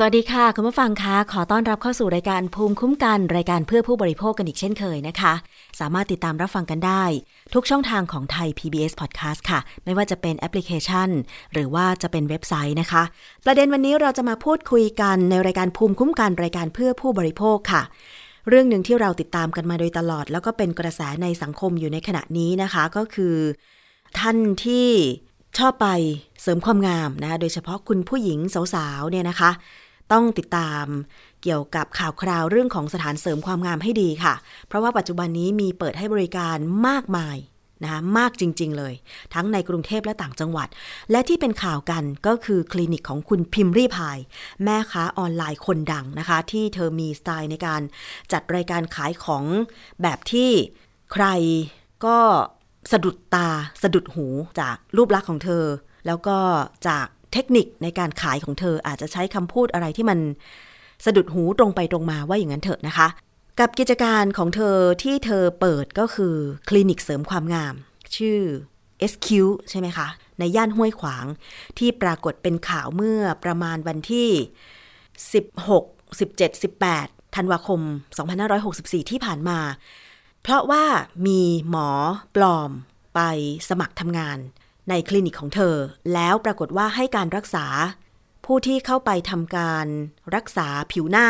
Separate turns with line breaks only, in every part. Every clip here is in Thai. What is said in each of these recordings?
สวัสดีค่ะ คุณผู้ฟังคะขอต้อนรับเข้าสู่รายการภูมิคุ้มกันรายการเพื่อผู้บริโภคกันอีกเช่นเคยนะคะ สามารถติดตามรับฟังกันได้ ทุกช่องทางของไทย PBS Podcast ค่ะ ไม่ว่าจะเป็นแอปพลิเคชัน หรือว่าจะเป็นเว็บไซต์นะคะ ประเด็นวันนี้เราจะมาพูดคุยกันในรายการภูมิคุ้มกันรายการเพื่อผู้บริโภคค่ะ เรื่องหนึ่งที่เราติดตามกันมาโดยตลอด แล้วก็เป็นกระแสในสังคมอยู่ในขณะนี้นะคะ ก็คือ ท่านที่ชอบไปเสริมความงามนะคะโดยเฉพาะคุณผู้หญิงสาวๆเนี่ยนะคะ ต้องติดตามเกี่ยวกับข่าวคราวเรื่องของสถานเสริมความงามให้ดีค่ะ เพราะว่าปัจจุบันนี้มีเปิดให้บริการมากมายนะคะมากจริง ๆ เลย ทั้งในกรุงเทพและต่างจังหวัด และที่เป็นข่าวกันก็คือคลินิกของคุณพิมพ์รีพาย แม่ค้าออนไลน์คนดังนะคะ ที่เธอมีสไตล์ในการจัดรายการขายของแบบที่ใครก็สะดุดตาสะดุดหูจากรูปลักษณ์ของเธอ แล้วก็จาก เทคนิคในการขายของเธออาจจะใช้คำพูดอะไรที่มันสะดุดหูตรงไปตรงมาว่าอย่างนั้นเถอะนะคะ กับกิจการของเธอที่เธอเปิดก็คือคลินิกเสริมความงาม ชื่อ SQ ใช่ไหมคะ ในย่านห้วยขวางที่ปรากฏเป็นข่าวเมื่อประมาณวันที่ 16 17 18 ธันวาคม 2564 ที่ผ่านมา เพราะว่ามีหมอปลอมไปสมัครทำงาน ในคลินิกของเธอ แล้วปรากฏว่าให้การรักษา ผู้ที่เข้าไปทำการรักษาผิวหน้า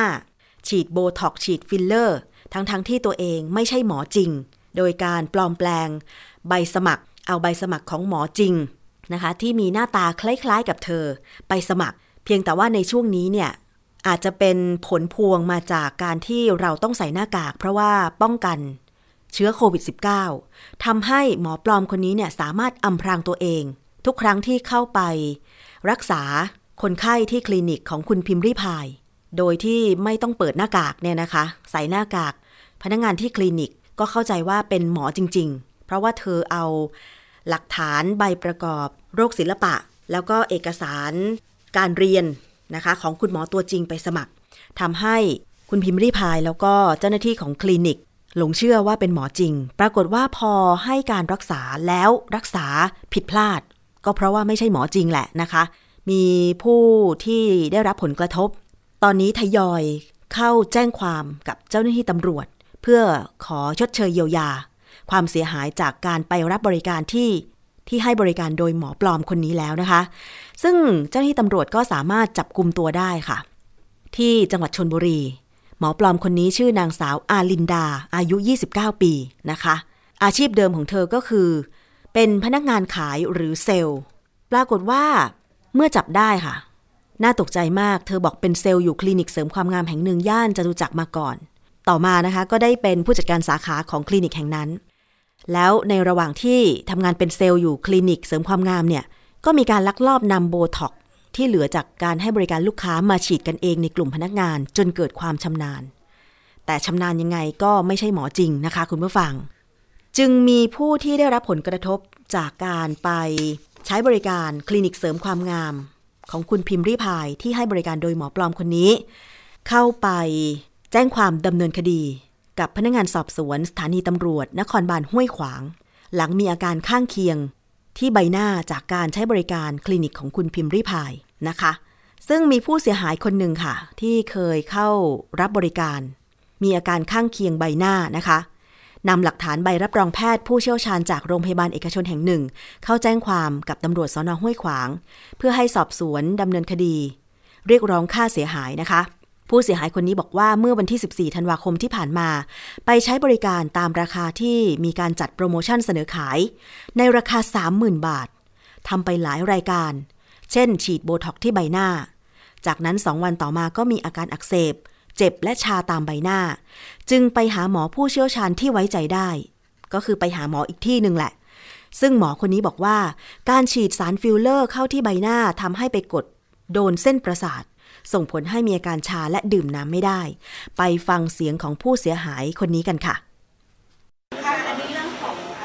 ฉีดโบท็อกฉีดฟิลเลอร์ ทั้งๆที่ตัวเองไม่ใช่หมอจริง โดยการปลอมแปลง ใบสมัคร เอาใบสมัครของหมอจริงนะคะ ที่มีหน้าตาคล้ายๆกับเธอ ไปสมัคร เพียงแต่ว่าในช่วงนี้เนี่ยอาจจะเป็นผลพวงมาจากการที่เราต้องใส่หน้ากาก เพราะว่าป้องกัน เชื้อโควิด -19 ทำให้หมอปลอมคนนี้เนี่ยสามารถอำพรางตัวเอง ทุกครั้งที่เข้าไป รักษาคนไข้ที่คลินิกของคุณพิมพ์ริพาย โดยที่ไม่ต้องเปิดหน้ากากเนี่ยนะคะ ใส่หน้ากาก พนักงงานที่คลินิกก็เข้าใจว่าเป็นหมอจริง ๆ เพราะว่าเธอเอาหลักฐานใบประกอบ โรคศิลปะ แล้วก็เอกสารการเรียนนะคะของคุณหมอตัวจริงไปสมัครทำให้คุณพิมพ์ริพายแล้วก็เจ้าหน้าที่ของคลินิก หลงเชื่อว่าเป็นหมอจริง ปรากฏว่าพอให้การรักษาแล้วรักษาผิดพลาด ก็เพราะว่าไม่ใช่หมอจริงแหละนะคะ มีผู้ที่ได้รับผลกระทบ ตอนนี้ทยอยเข้าแจ้งความกับเจ้าหน้าที่ตำรวจ เพื่อขอชดเชยเยียวยา ความเสียหายจากการไปรับบริการที่ที่ให้บริการโดยหมอปลอมคนนี้แล้วนะคะ ซึ่งเจ้าหน้าที่ตำรวจก็สามารถจับกลุ่มตัวได้ค่ะ ที่จังหวัดชนบุรี หมอปลอมคนนี้ชื่อนางสาวอาลินดา อายุ 29 ปีนะคะ อาชีพเดิมของเธอก็คือ เป็นพนักงานขายหรือเซลล์ ปรากฏว่า เมื่อจับได้ค่ะ น่าตกใจมาก เธอบอกเป็นเซลล์อยู่คลินิกเสริมความงามแห่งหนึ่งย่านจตุจักรมาก่อน ต่อมานะคะก็ได้เป็นผู้จัดการสาขาของคลินิกแห่งนั้น แล้วในระหว่างที่ทำงานเป็นเซลล์อยู่คลินิกเสริมความงามเนี่ย ก็มีการลักลอบนำโบท็อก ที่เหลือจากการให้บริการลูกค้ามาฉีดกันเองในกลุ่มพนักงานจนเกิดความชำนาญ แต่ชำนาญยังไงก็ไม่ใช่หมอจริงนะคะคุณผู้ฟัง จึงมีผู้ที่ได้รับผลกระทบจากการไปใช้บริการคลินิกเสริมความงาม ของคุณพิมพ์รีพายที่ให้บริการโดยหมอปลอมคนนี้ เข้าไปแจ้งความดำเนินคดี กับพนักงานสอบสวนสถานีตำรวจ นครบาลห้วยขวาง หลังมีอาการข้างเคียง ที่ใบหน้าจากการใช้บริการคลินิกของคุณพิมพ์รีพายนะคะ ซึ่งมีผู้เสียหายคนหนึ่งค่ะ ที่เคยเข้ารับบริการ มีอาการข้างเคียงใบหน้านะคะนำหลักฐานใบรับรองแพทย์ผู้เชี่ยวชาญจากโรงพยาบาลเอกชนแห่งหนึ่ง เข้าแจ้งความกับตำรวจสอนอห้วยขวาง เพื่อให้สอบสวนดำเนินคดี เรียกร้องค่าเสียหายนะคะ ผู้เสียหายคนนี้บอกว่าเมื่อวันที่ 14 ธันวาคมที่ผ่านมา ไปใช้บริการตามราคาที่มีการจัดโปรโมชั่นเสนอขาย ในราคา 30,000 บาททำไปหลายรายการ เช่น ฉีดโบท็อกที่ใบหน้า จากนั้น 2 วันต่อมาก็มีอาการอักเสบ เจ็บและชาตามใบหน้า จึงไปหาหมอผู้เชี่ยวชาญที่ไว้ใจได้ ก็คือไปหาหมออีกที่หนึ่งแหละซึ่งหมอคนนี้บอกว่า การฉีดสารฟิลเลอร์เข้าที่ใบหน้าทำให้ไปกด โดนเส้นประสาท ส่งผลให้มีอาการชาและดื่มน้ำไม่ได้ ไปฟังเสียงของผู้เสียหายคนนี้กันค่ะ
ค่ะอันนี้เรื่องของเออ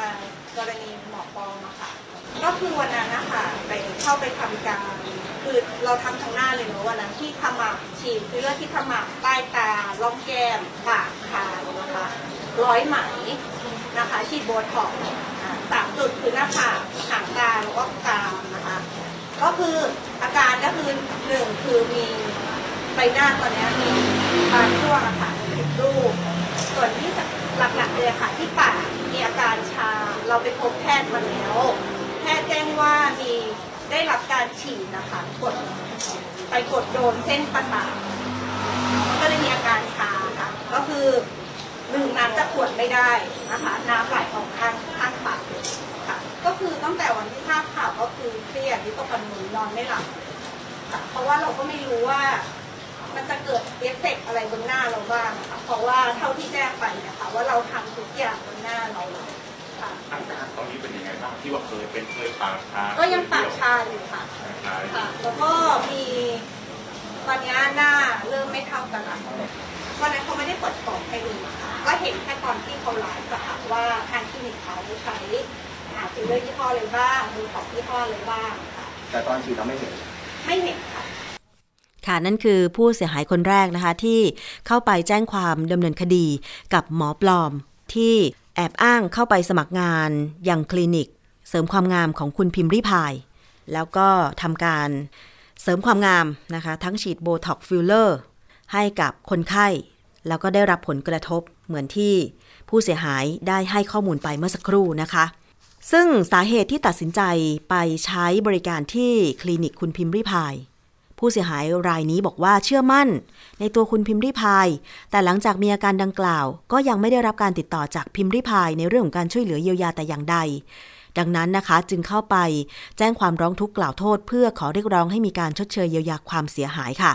กรณีหมอปลอมอะค่ะ ก็คือวันนั้นนะคะไปเข้าไปทำการคือเราทำทางหน้าเลยเนอะวันนั้นที่ทำมาฉีดฟิลเลอร์ที่ขมับใต้ตาร่องแก้มปากคางนะคะร้อยไหมนะคะฉีดโบท็อกซ์สามจุดคือหน้าผากหางตาแล้วก็กรามนะคะ ก็คืออาการก็คือหนึ่งคือมีใบหน้าตอนนี้มีบางช่วงอะค่ะผิดรูป ส่วนที่หลักๆเลยค่ะ ที่ปากมีอาการชา เราไปพบแพทย์มาแล้ว แพทย์แจ้งว่ามีได้รับการฉีดนะคะกดไปกดโดนเส้นประสาทก็เลยมีอาการชาค่ะ ก็คือดื่มน้ำจากขวดไม่ได้นะคะ น้ำไหลออกข้างข้างปากค่ะ ก็คือตั้งแต่วันที่ทราบข่าว ยดวิตกกังวลนอนไม่หลับค่ะเพราะว่าเราก็ไม่รู้ว่า มันจะเกิดเอฟเฟกต์อะไรบนหน้าเราบ้างนะคะเพราะว่าเท่าที่แจ้งไปเนะคะว่าเราทำทุกอย่างบนหน้าเราค่ะ
อาการตอนนี้เป็นยังไงบ้างที่ว่าเคยเป็นเคยปากชา
ก็ยังปากชาอยู่ค่ะ
ชา
ค่ะ แล้วก็มีตอนนี้หน้าเริ่มไม่เท่ากันละวันนั้นเขาไม่ได้เปิดกล่องให้ดูนะคะก็เห็นแค่ตอนที่เขาไลฟ์อะค่ะว่าทางคลินิกเขาใช้หา ฟิลเลอร์ยี่ห้อเลยบ้างดูของยี่ห้อเลยบ้างค่ะ
แต่ตอนฉีดเราไม่เห็น
ไม่เห็นค่ะ
ค่ะนั่นคือผู้เสียหายคนแรกนะคะ ที่เข้าไปแจ้งความดำเนินคดีกับหมอปลอม ที่แอบอ้างเข้าไปสมัครงานยังคลินิก เสริมความงามของคุณพิมพ์ริพาย แล้วก็ทำการเสริมความงามนะคะ ทั้งฉีดโบท็อกฟิลเลอร์ให้กับคนไข้ แล้วก็ได้รับผลกระทบเหมือนที่ผู้เสียหายได้ให้ข้อมูลไปเมื่อสักครู่นะคะ ซึ่งสาเหตุที่ตัดสินใจไปใช้บริการที่คลินิกคุณพิมพ์ริพาย ผู้เสียหายรายนี้บอกว่าเชื่อมั่น ในตัวคุณพิมพ์ริพาย แต่หลังจากมีอาการดังกล่าว ก็ยังไม่ได้รับการติดต่อจากพิมพ์ริพายในเรื่องของการช่วยเหลือเยียวยาแต่อย่างใด ดังนั้นนะคะจึงเข้าไปแจ้งความร้องทุกข์กล่าวโทษ เพื่อขอเรียกร้องให้มีการชดเชยเยียวยาความเสียหายค่ะ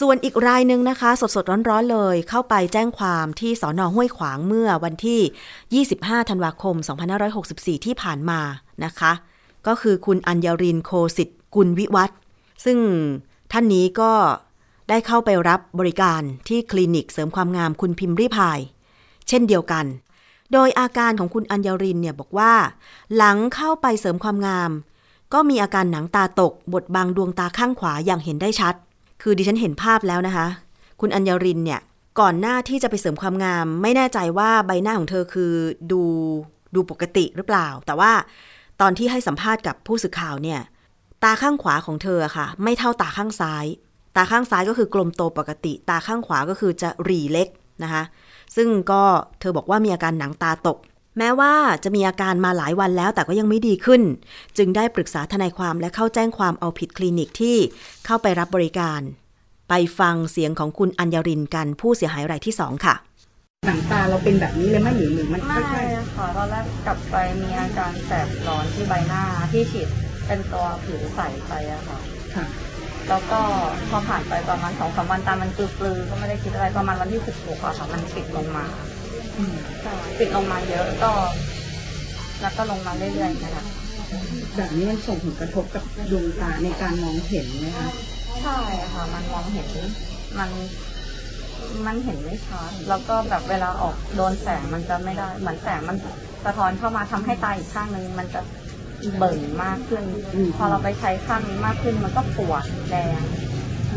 ส่วนอีกรายหนึ่งนะคะ สดๆ ร้อนๆเลย เข้าไปแจ้งความที่สอนอห้วยขวางเมื่อวันที่ 25 ธันวาคม 2564 ที่ผ่านมานะคะ ก็คือคุณอัญญรินโคสิทธิ์กุลวิวัฒซึ่งท่านนี้ก็ได้เข้าไปรับบริการที่คลินิกเสริมความงามคุณพิมพ์ริพาย เช่นเดียวกัน โดยอาการของคุณอัญญรินเนี่ยบอกว่า หลังเข้าไปเสริมความงาม ก็มีอาการหนังตาตกบดบังดวงตาข้างขวาอย่างเห็นได้ชัด คือดิฉันเห็นภาพแล้วนะคะ คุณอัญญรินเนี่ย ก่อนหน้าที่จะไปเสริมความงาม ไม่แน่ใจว่าใบหน้าของเธอคือดูดูปกติหรือเปล่า แต่ว่าตอนที่ให้สัมภาษณ์กับผู้สื่อข่าวเนี่ย ตาข้างขวาของเธอค่ะ ไม่เท่าตาข้างซ้าย ตาข้างซ้ายก็คือกลมโตปกติ ตาข้างขวาก็คือจะรีเล็กนะคะ ซึ่งก็เธอบอกว่ามีอาการหนังตาตก แม้ว่าจะมีอาการมาหลายวันแล้วแต่ก็ยังไม่ดีขึ้น จึงได้ปรึกษาทนายความและเข้าแจ้งความเอาผิดคลินิกที่เข้าไปรับบริการ ไปฟังเสียงของคุณอัญญารินกันผู้เสียหายรายที่สองค่ะ
หนังตาเราเป็นแบบนี้เลยไหมหรือหรือมัน
ไม่
ค่อย
ค่ะตอนแรกกลับไปมีอาการแสบร้อนที่ใบหน้าที่ฉีดเป็นตัวผิวใสไปอะค่ะ
ๆค่ะ
แล้วก็พอผ่านไปประมาณสองสามวันตามันปลือๆก็ไม่ได้คิดอะไรประมาณวันที่สิบหกอะค่ะ มันปิดลงมา
อืม
ใช่ปิดลงมาเยอะก็ แล้วก็ลงมาเรื่อยๆนะคะ
แบบนี้มันส่งผลกระทบกับดวงตาในการมองเห็นไหมคะ
ใช่ค่ะ มันมองเห็นมันมันเห็นไม่ชัดแล้วก็แบบเวลาออกโดนแสงมันจะไม่ได้ เหมือนแสงมันสะท้อนเข้ามาทำให้ตาอีกข้างหนึ่งมันจะเบิ่งมากขึ้น พอเราไปใช้ข้างนี้มากขึ้นมันก็ปวดแดง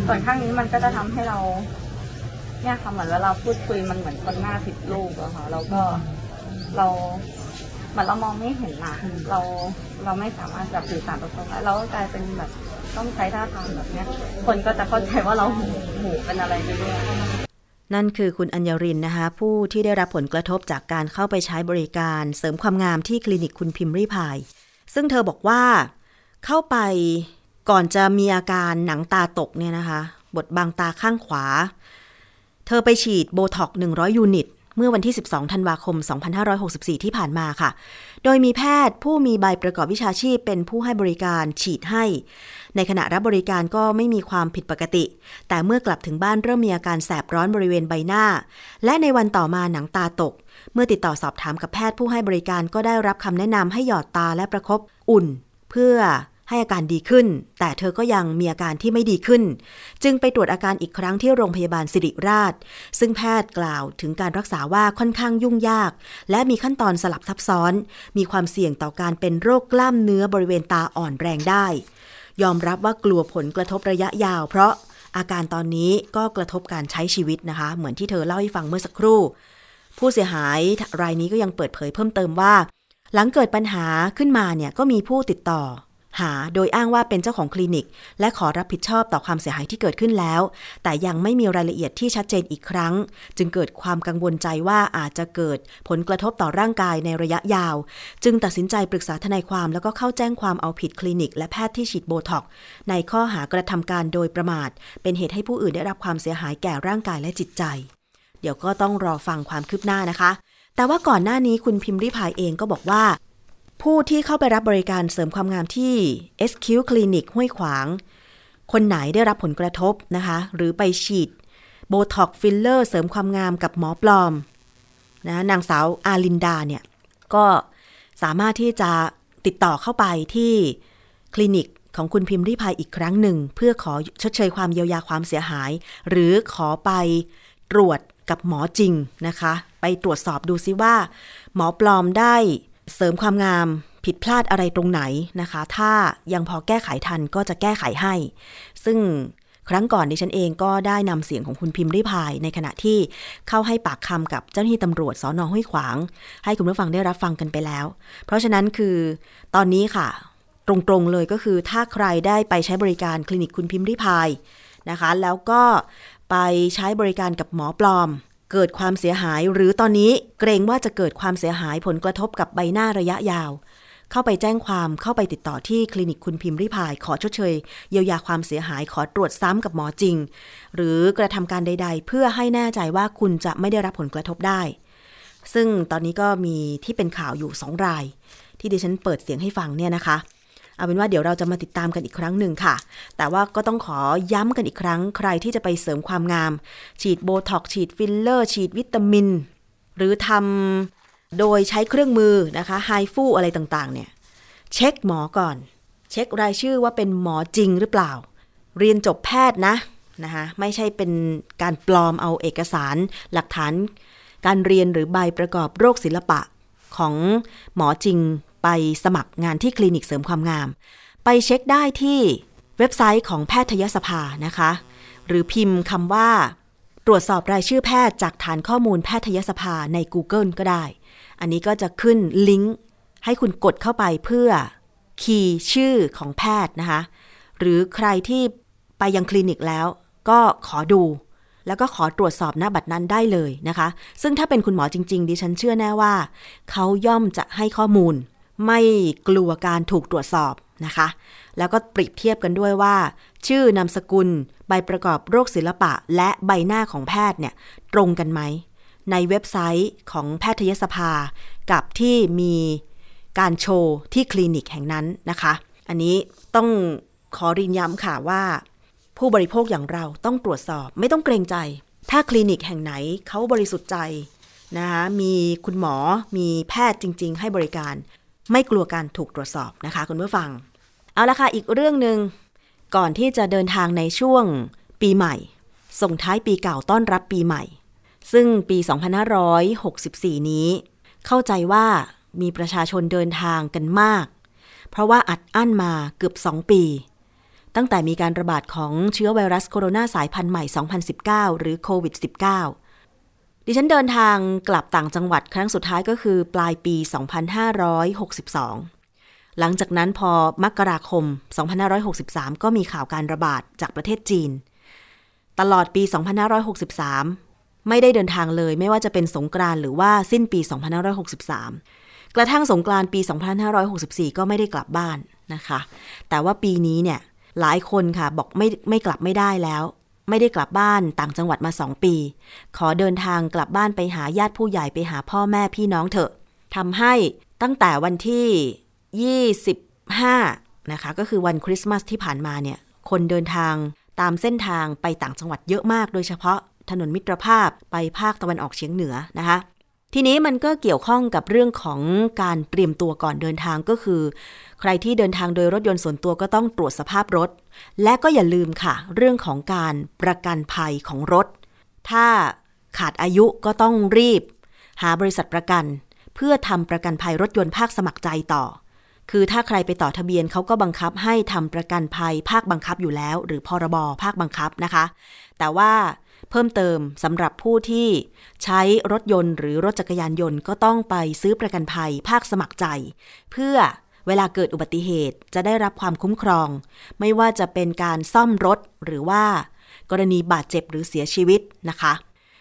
ส่วนข้างนี้มันก็จะทำให้เรา เนี่ยค่ะเหมือนเวลาพูดคุยมันเหมือนคนหน้าผิดรูปอะค่ะแล้วก็เราเหมือนเรามองไม่เห็นอะเราเราไม่สามารถแบบสื่อสารตรงๆได้เราก็กลายเป็นแบบต้องใช้ท่าทางแบบเนี้ย คนก็จะเข้าใจว่าเราหูหูเป็นอะไรไปด้วย
นั่นคือคุณอัญญารินนะคะ ผู้ที่ได้รับผลกระทบจากการเข้าไปใช้บริการเสริมความงามที่คลินิกคุณพิมพ์ริพาย ซึ่งเธอบอกว่าเข้าไปก่อนจะมีอาการหนังตาตกเนี่ยนะคะบดบังตาข้างขวาเธอไปฉีดโบท็อกซ์ 100 ยูนิต เมื่อวันที่ 12 ธันวาคม 2564 ที่ผ่านมาค่ะ โดยมีแพทย์ผู้มีใบประกอบวิชาชีพเป็นผู้ให้บริการฉีดให้ ในขณะรับบริการก็ไม่มีความผิดปกติ แต่เมื่อกลับถึงบ้านเริ่มมีอาการแสบร้อนบริเวณใบหน้า และในวันต่อมาหนังตาตก เมื่อติดต่อสอบถามกับแพทย์ผู้ให้บริการก็ได้รับคำแนะนำให้หยอดตาและประคบอุ่น เพื่อ ให้อาการดีขึ้น แต่เธอก็ยังมีอาการที่ไม่ดีขึ้น จึงไปตรวจอาการอีกครั้งที่โรงพยาบาลสิริราช ซึ่งแพทย์กล่าวถึงการรักษาว่าค่อนข้างยุ่งยาก และมีขั้นตอนสลับซับซ้อน มีความเสี่ยงต่อการเป็นโรคกล้ามเนื้อบริเวณตาอ่อนแรงได้ ยอมรับว่ากลัวผลกระทบระยะยาว เพราะอาการตอนนี้ก็กระทบการใช้ชีวิตนะคะ เหมือนที่เธอเล่าให้ฟังเมื่อสักครู่ ผู้เสียหายรายนี้ก็ยังเปิดเผยเพิ่มเติมว่า หลังเกิดปัญหาขึ้นมาเนี่ยก็มีผู้ติดต่อ หาโดยอ้างว่าเป็นเจ้าของคลินิก และขอรับผิดชอบต่อความเสียหายที่เกิดขึ้นแล้ว แต่ยังไม่มีรายละเอียดที่ชัดเจนอีกครั้ง จึงเกิดความกังวลใจว่าอาจจะเกิดผลกระทบต่อร่างกายในระยะยาว จึงตัดสินใจปรึกษาทนายความแล้วก็เข้าแจ้งความเอาผิดคลินิก และแพทย์ที่ฉีดโบท็อกในข้อหากระทำการโดยประมาท เป็นเหตุให้ผู้อื่นได้รับความเสียหายแก่ร่างกายและจิตใจ เดี๋ยวก็ต้องรอฟังความคืบหน้านะคะ แต่ว่าก่อนหน้านี้คุณพิมรี่พายเองก็บอกว่า ผู้ที่เข้าไปรับบริการเสริมความงามที่ SQ คลินิกห้วยขวาง คนไหนได้รับผลกระทบนะคะ หรือไปฉีดโบท็อกซ์ฟิลเลอร์เสริมความงามกับหมอปลอมนะนางสาวอาลินดาเนี่ย ก็สามารถที่จะติดต่อเข้าไปที่คลินิกของคุณพิมรี่พายอีกครั้งหนึ่ง เพื่อขอชดเชยความเยียวยาความเสียหาย หรือขอไปตรวจกับหมอจริงนะคะ ไปตรวจสอบดูซิว่า หมอปลอมได้ เสริมความงามผิดพลาดอะไรตรงไหนนะคะ ถ้ายังพอแก้ไขทันก็จะแก้ไขให้ ซึ่งครั้งก่อนดิฉันเองก็ได้นำเสียงของคุณพิมพ์ริพาย ในขณะที่เข้าให้ปากคำกับเจ้าหน้าที่ตำรวจสอนอห้วยขวาง ให้คุณผู้ฟังได้รับฟังกันไปแล้ว เพราะฉะนั้นคือตอนนี้ค่ะ ตรงๆเลยก็คือถ้าใครได้ไปใช้บริการคลินิกคุณพิมพ์ริพายนะคะ แล้วก็ไปใช้บริการกับหมอปลอม เกิดความเสียหาย หรือตอนนี้เกรงว่าจะเกิดความเสียหายผลกระทบกับใบหน้าระยะยาว เข้าไปแจ้งความเข้าไปติดต่อที่คลินิกคุณพิมพ์ริพายขอชดเชย เยียวยาความเสียหายขอตรวจซ้ำกับหมอจริง หรือกระทำการใด ๆ เพื่อให้แน่ใจว่าคุณจะไม่ได้รับผลกระทบได้ ซึ่งตอนนี้ก็มีที่เป็นข่าวอยู่สองราย ที่ดิฉันเปิดเสียงให้ฟังเนี่ยนะคะ เอาเป็นว่าเดี๋ยวเราจะมาติดตามกันอีกครั้งหนึ่งค่ะ แต่ว่าก็ต้องขอย้ำกันอีกครั้ง ใครที่จะไปเสริมความงาม ฉีดโบท็อกซ์ฉีดฟิลเลอร์ ฉีดวิตามิน หรือทำโดยใช้เครื่องมือนะคะไฮฟูอะไรต่างๆเนี่ยเช็คหมอก่อน เช็ครายชื่อว่าเป็นหมอจริงหรือเปล่า เรียนจบแพทย์นะนะคะไม่ใช่เป็นการปลอมเอาเอกสาร หลักฐาน การเรียนหรือใบประกอบโรคศิลปะของหมอจริง ไปสมัครงานที่คลินิกเสริมความงาม ไปเช็คได้ที่เว็บไซต์ของแพทยสภานะคะ หรือพิมพ์คำว่า ตรวจสอบรายชื่อแพทย์จากฐานข้อมูลแพทยสภาใน Google ก็ได้ อันนี้ก็จะขึ้นลิงก์ให้คุณกดเข้าไปเพื่อคีย์ชื่อของแพทย์นะคะ หรือใครที่ไปยังคลินิกแล้ว ก็ขอดู แล้วก็ขอตรวจสอบหน้าบัตรนั้นได้เลยนะคะ ซึ่งถ้าเป็นคุณหมอจริง ๆ ดิฉันเชื่อแน่ว่า เขาย่อมจะให้ข้อมูล ไม่กลัวการถูกตรวจสอบนะคะ แล้วก็เปรียบเทียบกันด้วยว่า ชื่อนามสกุล ใบประกอบโรคศิลปะ และใบหน้าของแพทย์เนี่ยตรงกันไหม ในเว็บไซต์ของแพทยสภา กับที่มีการโชว์ที่คลินิกแห่งนั้นนะคะ อันนี้ต้องขอรินย้ำค่ะว่า ผู้บริโภคอย่างเราต้องตรวจสอบไม่ต้องเกรงใจ ถ้าคลินิกแห่งไหนเขาบริสุทธิ์ใจนะคะมีคุณหมอมีแพทย์จริง ๆ ให้บริการ ไม่กลัวการถูกตรวจสอบนะคะ คุณผู้ฟัง เอาละค่ะ อีกเรื่องหนึ่งก่อนที่จะเดินทางในช่วงปีใหม่ ส่งท้ายปีเก่าต้อนรับปีใหม่ ซึ่งปี 2564 นี้ เข้าใจว่ามีประชาชนเดินทางกันมาก เพราะว่าอัดอั้นมาเกือบ 2 ปี ตั้งแต่มีการระบาดของเชื้อไวรัสโคโรนาสายพันธุ์ใหม่ 2019 หรือโควิด -19 ดิฉันเดินทางกลับต่างจังหวัดครั้งสุดท้ายก็คือปลายปี 2562 หลังจากนั้นพอมกราคม 2563 ก็มีข่าวการระบาดจากประเทศจีน ตลอดปี 2563 ไม่ได้เดินทางเลยไม่ว่าจะเป็นสงกรานหรือว่าสิ้นปี 2563 กระทั่งสงกรานปี 2564 ก็ไม่ได้กลับบ้านนะคะ แต่ว่าปีนี้เนี่ยหลายคนค่ะบอกไม่ไม่กลับไม่ได้แล้ว ไม่ได้กลับบ้านต่างจังหวัดมาสองปี ขอเดินทางกลับบ้านไปหาญาติผู้ใหญ่ไปหาพ่อแม่พี่น้องเถอะทำให้ตั้งแต่วันที่ 25 นะคะ ก็คือวันคริสต์มาสที่ผ่านมาเนี่ย คนเดินทางตามเส้นทางไปต่างจังหวัดเยอะมาก โดยเฉพาะถนนมิตรภาพไปภาคตะวันออกเฉียงเหนือนะคะ ทีนี้มันก็เกี่ยวข้องกับเรื่องของการเตรียมตัวก่อนเดินทางก็คือ ใครที่เดินทางโดยรถยนต์ส่วนตัวก็ต้องตรวจสภาพรถ และก็อย่าลืมค่ะ เรื่องของการประกันภัยของรถ ถ้าขาดอายุก็ต้องรีบ หาบริษัทประกัน เพื่อทำประกันภัยรถยนต์ภาคสมัครใจต่อ คือถ้าใครไปต่อทะเบียนเขาก็บังคับให้ทำประกันภัยภาคบังคับอยู่แล้ว หรือพรบภาคบังคับนะคะ แต่ว่า เพิ่มเติมสำหรับผู้ที่ใช้รถยนต์หรือรถจักรยานยนต์ก็ต้องไปซื้อประกันภัยภาคสมัครใจ เพื่อเวลาเกิดอุบัติเหตุจะได้รับความคุ้มครอง ไม่ว่าจะเป็นการซ่อมรถหรือว่า กรณีบาดเจ็บหรือเสียชีวิตนะคะ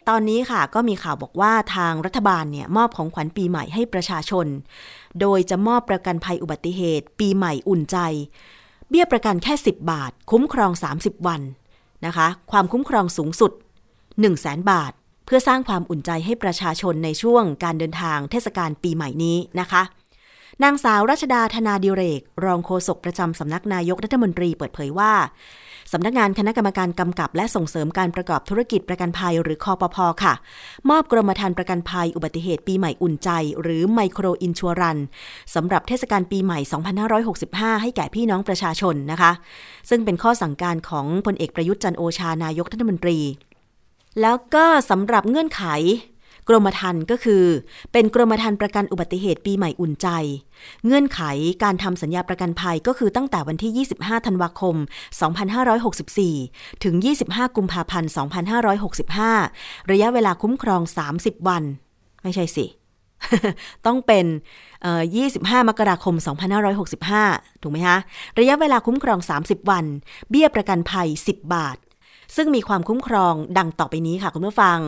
ตอนนี้ค่ะก็มีข่าวบอกว่าทางรัฐบาลเนี่ยมอบของขวัญปีใหม่ให้ประชาชน โดยจะมอบประกันภัยอุบัติเหตุ ปีใหม่อุ่นใจ เบี้ยประกันแค่ 10 บาท คุ้มครอง 30 วันนะคะ ความคุ้มครองสูงสุด 1 0 0 0 0แบาท เพื่อสร้างความอุ่นใจให้ประชาชนในช่วงการเดินทางเทศกาลปีใหม่นี้นะคะนางสาวรัชดาธนาดิเรก รองโฆษกประจำสำนักนายกรัฐมนตรีเปิดเผยว่าสำนักงานคณะกรรมการกำกับ และส่งเสริมการประกอบธุรกิจประกันภัยหรือคอปพอค่ะ มอบกรมธรรม์ประกันภัยอุบัติเหตุปีใหม่อุ่นใจ หรือไมโครอินชัวรันสำหรับเทศกาลปีใหม่ 2565 ให้แก่พี่น้องประชาชนนะคะ ซึ่งเป็นข้อสั่งการของพลเอกประยุทธ์จันโอชานายกรัฐมนตรี แล้วก็สำหรับเงื่อนไข กรมธรรม์ก็คือ เป็นกรมธรรม์ประกันอุบัติเหตุปีใหม่อุ่นใจ เงื่อนไขการทำสัญญาประกันภัยก็คือตั้งแต่วันที่ 25 ธันวาคม 2564 ถึง 25 กุมภาพันธ์ 2565 ระยะเวลาคุ้มครอง 30 วัน ไม่ใช่สิต้องเป็น 25 มกราคม 2565 ถูกไหมคะ ระยะเวลาคุ้มครอง 30 วัน เบี้ยประกันภัย 10 บาท ซึ่งมีความคุ้มครองดังต่อไปนี้ค่ะคุณผู้ฟัง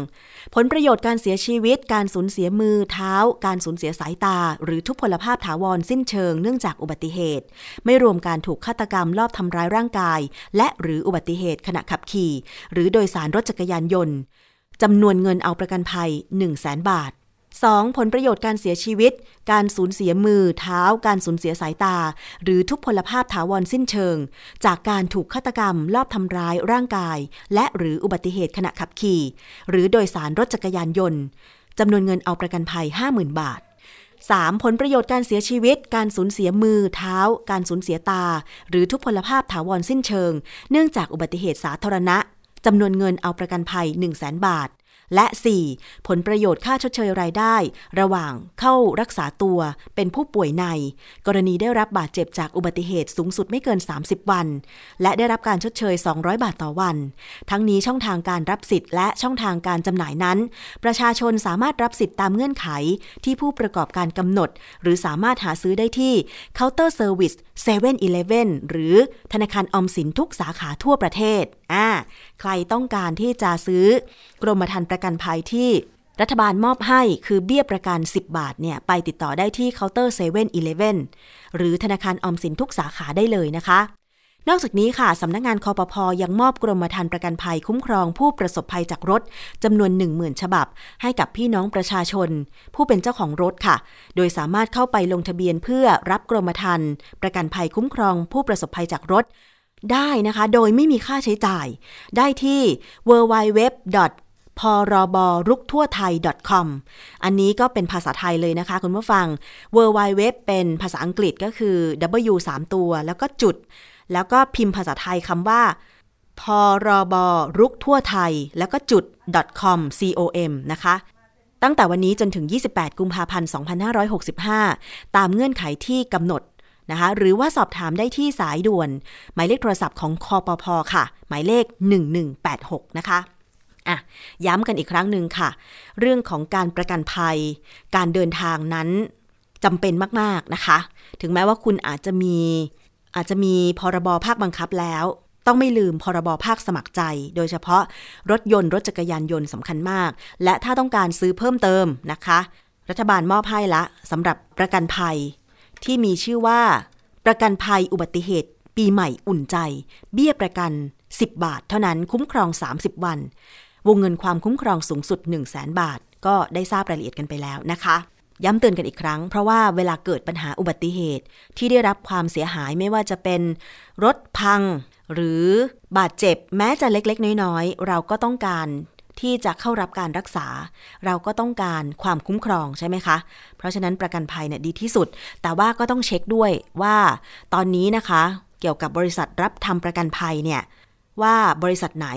ผลประโยชน์การเสียชีวิต การสูญเสียมือเท้า การสูญเสียสายตา หรือทุพพลภาพถาวรสิ้นเชิงเนื่องจากอุบัติเหตุ ไม่รวมการถูกฆาตกรรมลอบทำร้ายร่างกาย และหรืออุบัติเหตุขณะขับขี่ หรือโดยสารรถจักรยานยนต์จำนวนเงินเอาประกันภัย 1 0 0 0 0แบาท 2. ผลประโยชน์การเสียชีวิต การสูญเสียมือ เท้า การสูญเสียสายตา หรือทุพพลภาพถาวรสิ้นเชิง จากการถูกฆาตกรรม ลอบทำร้ายร่างกาย และหรืออุบัติเหตุขณะขับขี่ หรือโดยสารรถจักรยานยนต์จำนวนเงินเอาประกันภัย 50,000 บาท 3. ผลประโยชน์การเสียชีวิต การสูญเสียมือ เท้า การสูญเสียตา หรือทุพพลภาพถาวรสิ้นเชิง เนื่องจากอุบัติเหตุสาธารณะจำนวนเงินเอาประกันภัย 1 0 0 0 0แบาท และ 4. ผลประโยชน์ค่าชดเชยรายได้ ระหว่างเข้ารักษาตัวเป็นผู้ป่วยใน กรณีได้รับบาดเจ็บจากอุบัติเหตุสูงสุดไม่เกิน 30 วัน และได้รับการชดเชย 200 บาทต่อวัน ทั้งนี้ช่องทางการรับสิทธิ์และช่องทางการจำหน่ายนั้น ประชาชนสามารถรับสิทธิ์ตามเงื่อนไขที่ผู้ประกอบการกำหนด หรือสามารถหาซื้อได้ที่เคาน์เตอร์เซอร์วิส7 e เ e ่ e อหรือธนาคารออมสินทุกสาขาทั่วประเทศ อ่าใครต้องการที่จะซื้อกรมธรรม์ประกันภัยที่รัฐบาลมอบให้คือเบี้ยประกัน 10 บาทเนี่ย ไปติดต่อได้ที่เคาน์เตอร์เซเว่นอีเลฟเว่นหรือธนาคารออมสินทุกสาขาได้เลยนะคะ นอกจากนี้ค่ะ สำนักงานคอปพอยังมอบกรมธรรม์ประกันภัยคุ้มครองผู้ประสบภัยจากรถจำนวน 10,000 ฉบับ ให้กับพี่น้องประชาชน ผู้เป็นเจ้าของรถค่ะ โดยสามารถเข้าไปลงทะเบียนเพื่อรับกรมธรรม์ประกันภัยคุ้มครองผู้ประสบภัยจากรถ ได้นะคะ โดยไม่มีค่าใช้จ่าย ได้ที่ www. พรบรุกทั่วไทย .com อันนี้ก็เป็นภาษาไทยเลยนะคะ คุณผู้ฟัง w w w เป็นภาษาอังกฤษก็คือ w 3ตัว แล้วก็จุด แล้วก็พิมพ์ภาษาไทยคำว่าพรบรุกทั่วไทย แล้วก็จุด .com com นะคะ ตั้งแต่วันนี้จนถึง 28 กุมภาพันธ์ 2565 ตามเงื่อนไขที่กำหนด นะคะ หรือว่าสอบถามได้ที่สายด่วน หมายเลขโทรศัพท์ของคอปพค่ะ หมายเลข 1186 นะคะอะย้ำกันอีกครั้งหนึ่งค่ะ เรื่องของการประกันภัย การเดินทางนั้นจำเป็นมาก ๆ นะคะ ถึงแม้ว่าคุณอาจจะมีอาจจะมีพรบภาคบังคับแล้ว ต้องไม่ลืมพรบภาคสมัครใจ โดยเฉพาะรถยนต์รถจักรยานยนต์สำคัญมาก และถ้าต้องการซื้อเพิ่มเติมนะคะ รัฐบาลมอบให้ละสำหรับประกันภัย ที่มีชื่อว่า ประกันภัยอุบัติเหตุ ปีใหม่อุ่นใจ เบี้ยประกัน 10 บาท เท่านั้นคุ้มครอง 30 วัน วงเงินความคุ้มครองสูงสุด 1 0 0 0 0แบาท ก็ได้ทราบรายละเอียดกันไปแล้วนะคะย้ำเตือนกันอีกครั้ง เพราะว่าเวลาเกิดปัญหาอุบัติเหตุ ที่ได้รับความเสียหายไม่ว่าจะเป็น รถพัง หรือบาดเจ็บแม้จะเล็กๆ น้อยๆ เราก็ต้องการ ที่จะเข้ารับการรักษา เราก็ต้องการความคุ้มครองใช่ไหมคะ เพราะฉะนั้นประกันภัยเนี่ยดีที่สุด แต่ว่าก็ต้องเช็คด้วยว่าตอนนี้นะคะ เกี่ยวกับบริษัทรับทำประกันภัยเนี่ยว่าบริษัทไหน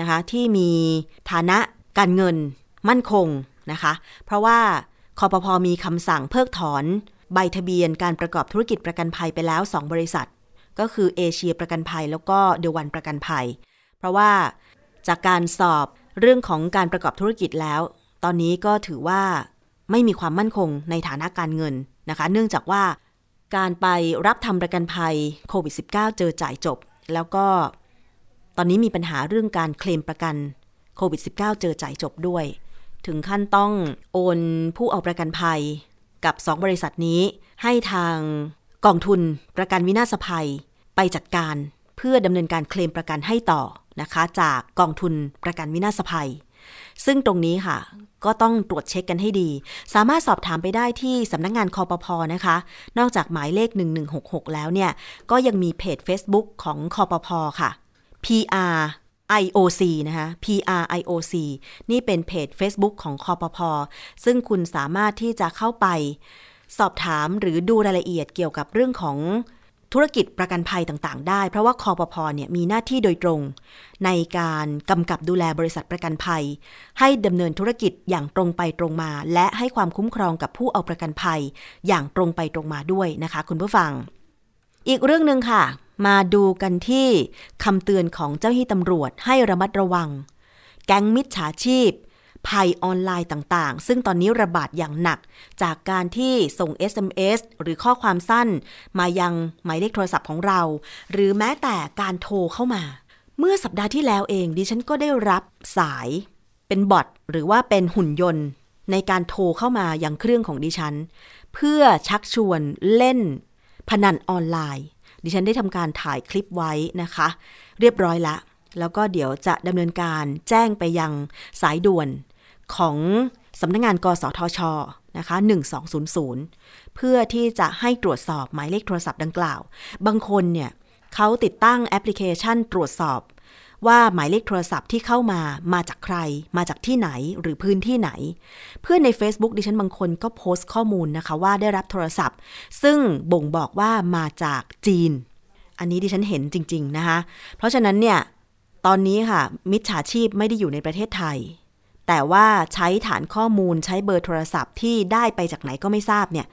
นะคะที่มีฐานะการเงินมั่นคงนะคะ เพราะว่าคอปพอมีคำสั่งเพิกถอนใบทะเบียนการประกอบธุรกิจประกันภัยไปแล้ว 2 บริษัท ก็คือเอเชียประกันภัยแล้วก็เดวันประกันภัย เพราะว่าจากการสอบ เรื่องของการประกอบธุรกิจแล้ว ตอนนี้ก็ถือว่าไม่มีความมั่นคงในฐานะการเงินนะคะ เนื่องจากว่าการไปรับทำประกันภัยโควิด -19 เจอจ่ายจบ แล้วก็ตอนนี้มีปัญหาเรื่องการเคลมประกันโควิด -19 เจอจ่ายจบด้วย ถึงขั้นต้องโอนผู้เอาประกันภัยกับ 2 บริษัทนี้ให้ทางกองทุนประกันวินาศภัย ไปจัดการเพื่อดำเนินการเคลมประกันให้ต่อ นะคะ จากกองทุนประกันวินาศภัย ซึ่งตรงนี้ค่ะ ก็ต้องตรวจเช็คกันให้ดี สามารถสอบถามไปได้ที่สำนักงงานคอปพนะคะ นอกจากหมายเลข 1166 แล้วเนี่ย ก็ยังมีเพจ Facebook ของคอปพค่ะ PR IOC นะคะ PR IOC นี่เป็นเพจ Facebook ของคอปพซึ่งคุณสามารถที่จะเข้าไป สอบถามหรือดูรายละเอียดเกี่ยวกับเรื่องของ ธุรกิจประกันภัยต่างๆ ได้ เพราะว่าคอปพเนี่ยมีหน้าที่โดยตรง ในการกำกับดูแลบริษัทประกันภัย ให้ดำเนินธุรกิจอย่างตรงไปตรงมา และให้ความคุ้มครองกับผู้เอาประกันภัย อย่างตรงไปตรงมาด้วยนะคะ คุณผู้ฟัง อีกเรื่องหนึ่งค่ะ มาดูกันที่คำเตือนของเจ้าหน้าที่ตำรวจให้ระมัดระวัง แก๊งมิจฉาชีพ ภัยออนไลน์ต่างๆ ซึ่งตอนนี้ระบาดอย่างหนัก จากการที่ส่ง SMS หรือข้อความสั้น มายังหมายเลขโทรศัพท์ของเรา หรือแม้แต่การโทรเข้ามา เมื่อสัปดาห์ที่แล้วเองดิฉันก็ได้รับสายเป็นบอทหรือว่าเป็นหุ่นยนต์ ในการโทรเข้ามายังเครื่องของดิฉัน เพื่อชักชวนเล่น พนันออนไลน์ ดิฉันได้ทำการถ่ายคลิปไว้นะคะ เรียบร้อยละแล้วก็เดี๋ยวจะดำเนินการแจ้งไปยังสายด่วน ของสำนักงงานกสทชนะคะ1200 เพื่อที่จะให้ตรวจสอบหมายเลขโทรศัพท์ดังกล่าว บางคนเนี่ยเขาติดตั้งแอปพลิเคชันตรวจสอบ ว่าหมายเลขโทรศัพท์ที่เข้ามามาจากใคร มาจากที่ไหนหรือพื้นที่ไหน เพื่อนใน Facebook ดิฉันบางคนก็โพสต์ข้อมูลนะคะว่าได้รับโทรศัพท์ ซึ่งบ่งบอกว่ามาจากจีน อันนี้ดิฉันเห็นจริง ๆ นะคะ เพราะฉะนั้นเนี่ยตอนนี้ค่ะมิจฉาชีพไม่ได้อยู่ในประเทศไทย แต่ว่าใช้ฐานข้อมูลใช้เบอร์โทรศัพท์ที่ได้ไปจากไหนก็ไม่ทราบเนี่ย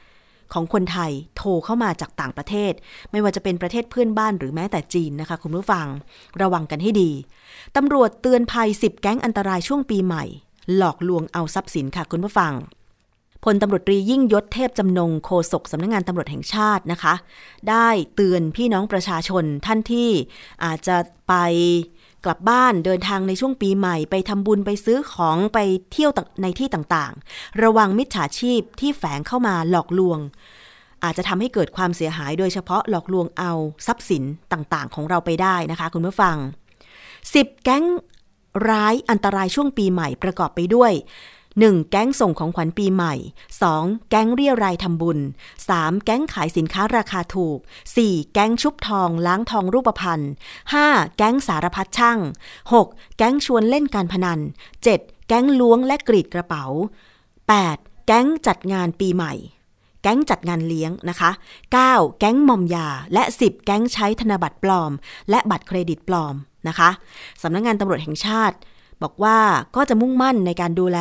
ของคนไทยโทรเข้ามาจากต่างประเทศ ไม่ว่าจะเป็นประเทศเพื่อนบ้านหรือแม้แต่จีนนะคะ คุณผู้ฟัง ระวังกันให้ดีตำรวจเตือนภัย 10 แก๊งอันตรายช่วงปีใหม่ หลอกลวงเอาทรัพย์สินค่ะคุณผู้ฟังพลตำรวจตรียิ่งยศเทพจำนงโฆษกสำนักงงานตำรวจแห่งชาตินะคะ ได้เตือนพี่น้องประชาชนท่านที่อาจจะไป กลับบ้านเดินทางในช่วงปีใหม่ ไปทำบุญไปซื้อของไปเที่ยวในที่ต่างๆ ระวังมิจฉาชีพที่แฝงเข้ามาหลอกลวง อาจจะทำให้เกิดความเสียหายโดยเฉพาะหลอกลวงเอาทรัพย์สินต่างๆ ของเราไปได้นะคะ คุณผู้ฟัง 10 แก๊งร้ายอันตรายช่วงปีใหม่ประกอบไปด้วย 1. แก๊งส่งของขวัญปีใหม่ 2. แก๊งเรียรายทำบุญ 3. แก๊งขายสินค้าราคาถูก 4. แก๊งชุบทองล้างทองรูปพรรณ 5. แก๊งสารพัดช่าง 6. แก๊งชวนเล่นการพนัน 7. แก๊งล้วงและกรีดกระเป๋า 8. แก๊งจัดงานปีใหม่ แก๊งจัดงานเลี้ยงนะคะ 9. แก๊งมอมยา และ 10 แก๊งใช้ธนบัตรปลอม และบัตรเครดิตปลอมนะคะสำนักงงานตำรวจแห่งชาติ บอกว่าก็จะมุ่งมั่นในการดูแล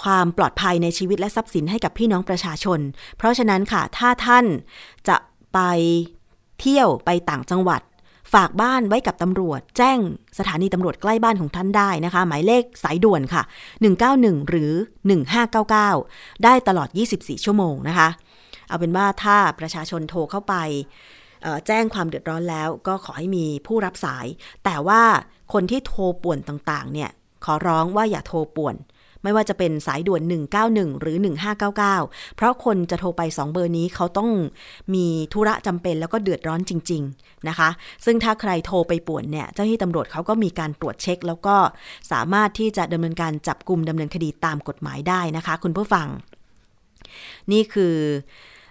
ความปลอดภัยในชีวิตและทรัพย์สินให้กับพี่น้องประชาชน เพราะฉะนั้นค่ะ ถ้าท่านจะไปเที่ยวไปต่างจังหวัด ฝากบ้านไว้กับตำรวจ แจ้งสถานีตำรวจใกล้บ้านของท่านได้นะคะ หมายเลขสายด่วนค่ะ 191 หรือ 1599 ได้ตลอด 24 ชั่วโมงนะคะ เอาเป็นว่าถ้าประชาชนโทรเข้าไปแจ้งความเดือดร้อนแล้วก็ขอให้มีผู้รับสาย แต่ว่า คนที่โทรป่วนต่างๆ เนี่ย ขอร้องว่าอย่าโทรป่วน ไม่ว่าจะเป็นสายด่วน 191 หรือ 1599 เพราะคนจะโทรไป 2 เบอร์นี้เขาต้องมีธุระจำเป็นแล้วก็เดือดร้อนจริง ๆ นะคะ ซึ่งถ้าใครโทรไปป่วนเนี่ย เจ้าหน้าที่ตำรวจเขาก็มีการตรวจเช็ค แล้วก็สามารถที่จะดำเนินการจับกลุ่มดำเนินคดีตามกฎหมายได้นะคะ คุณผู้ฟัง นี่คือ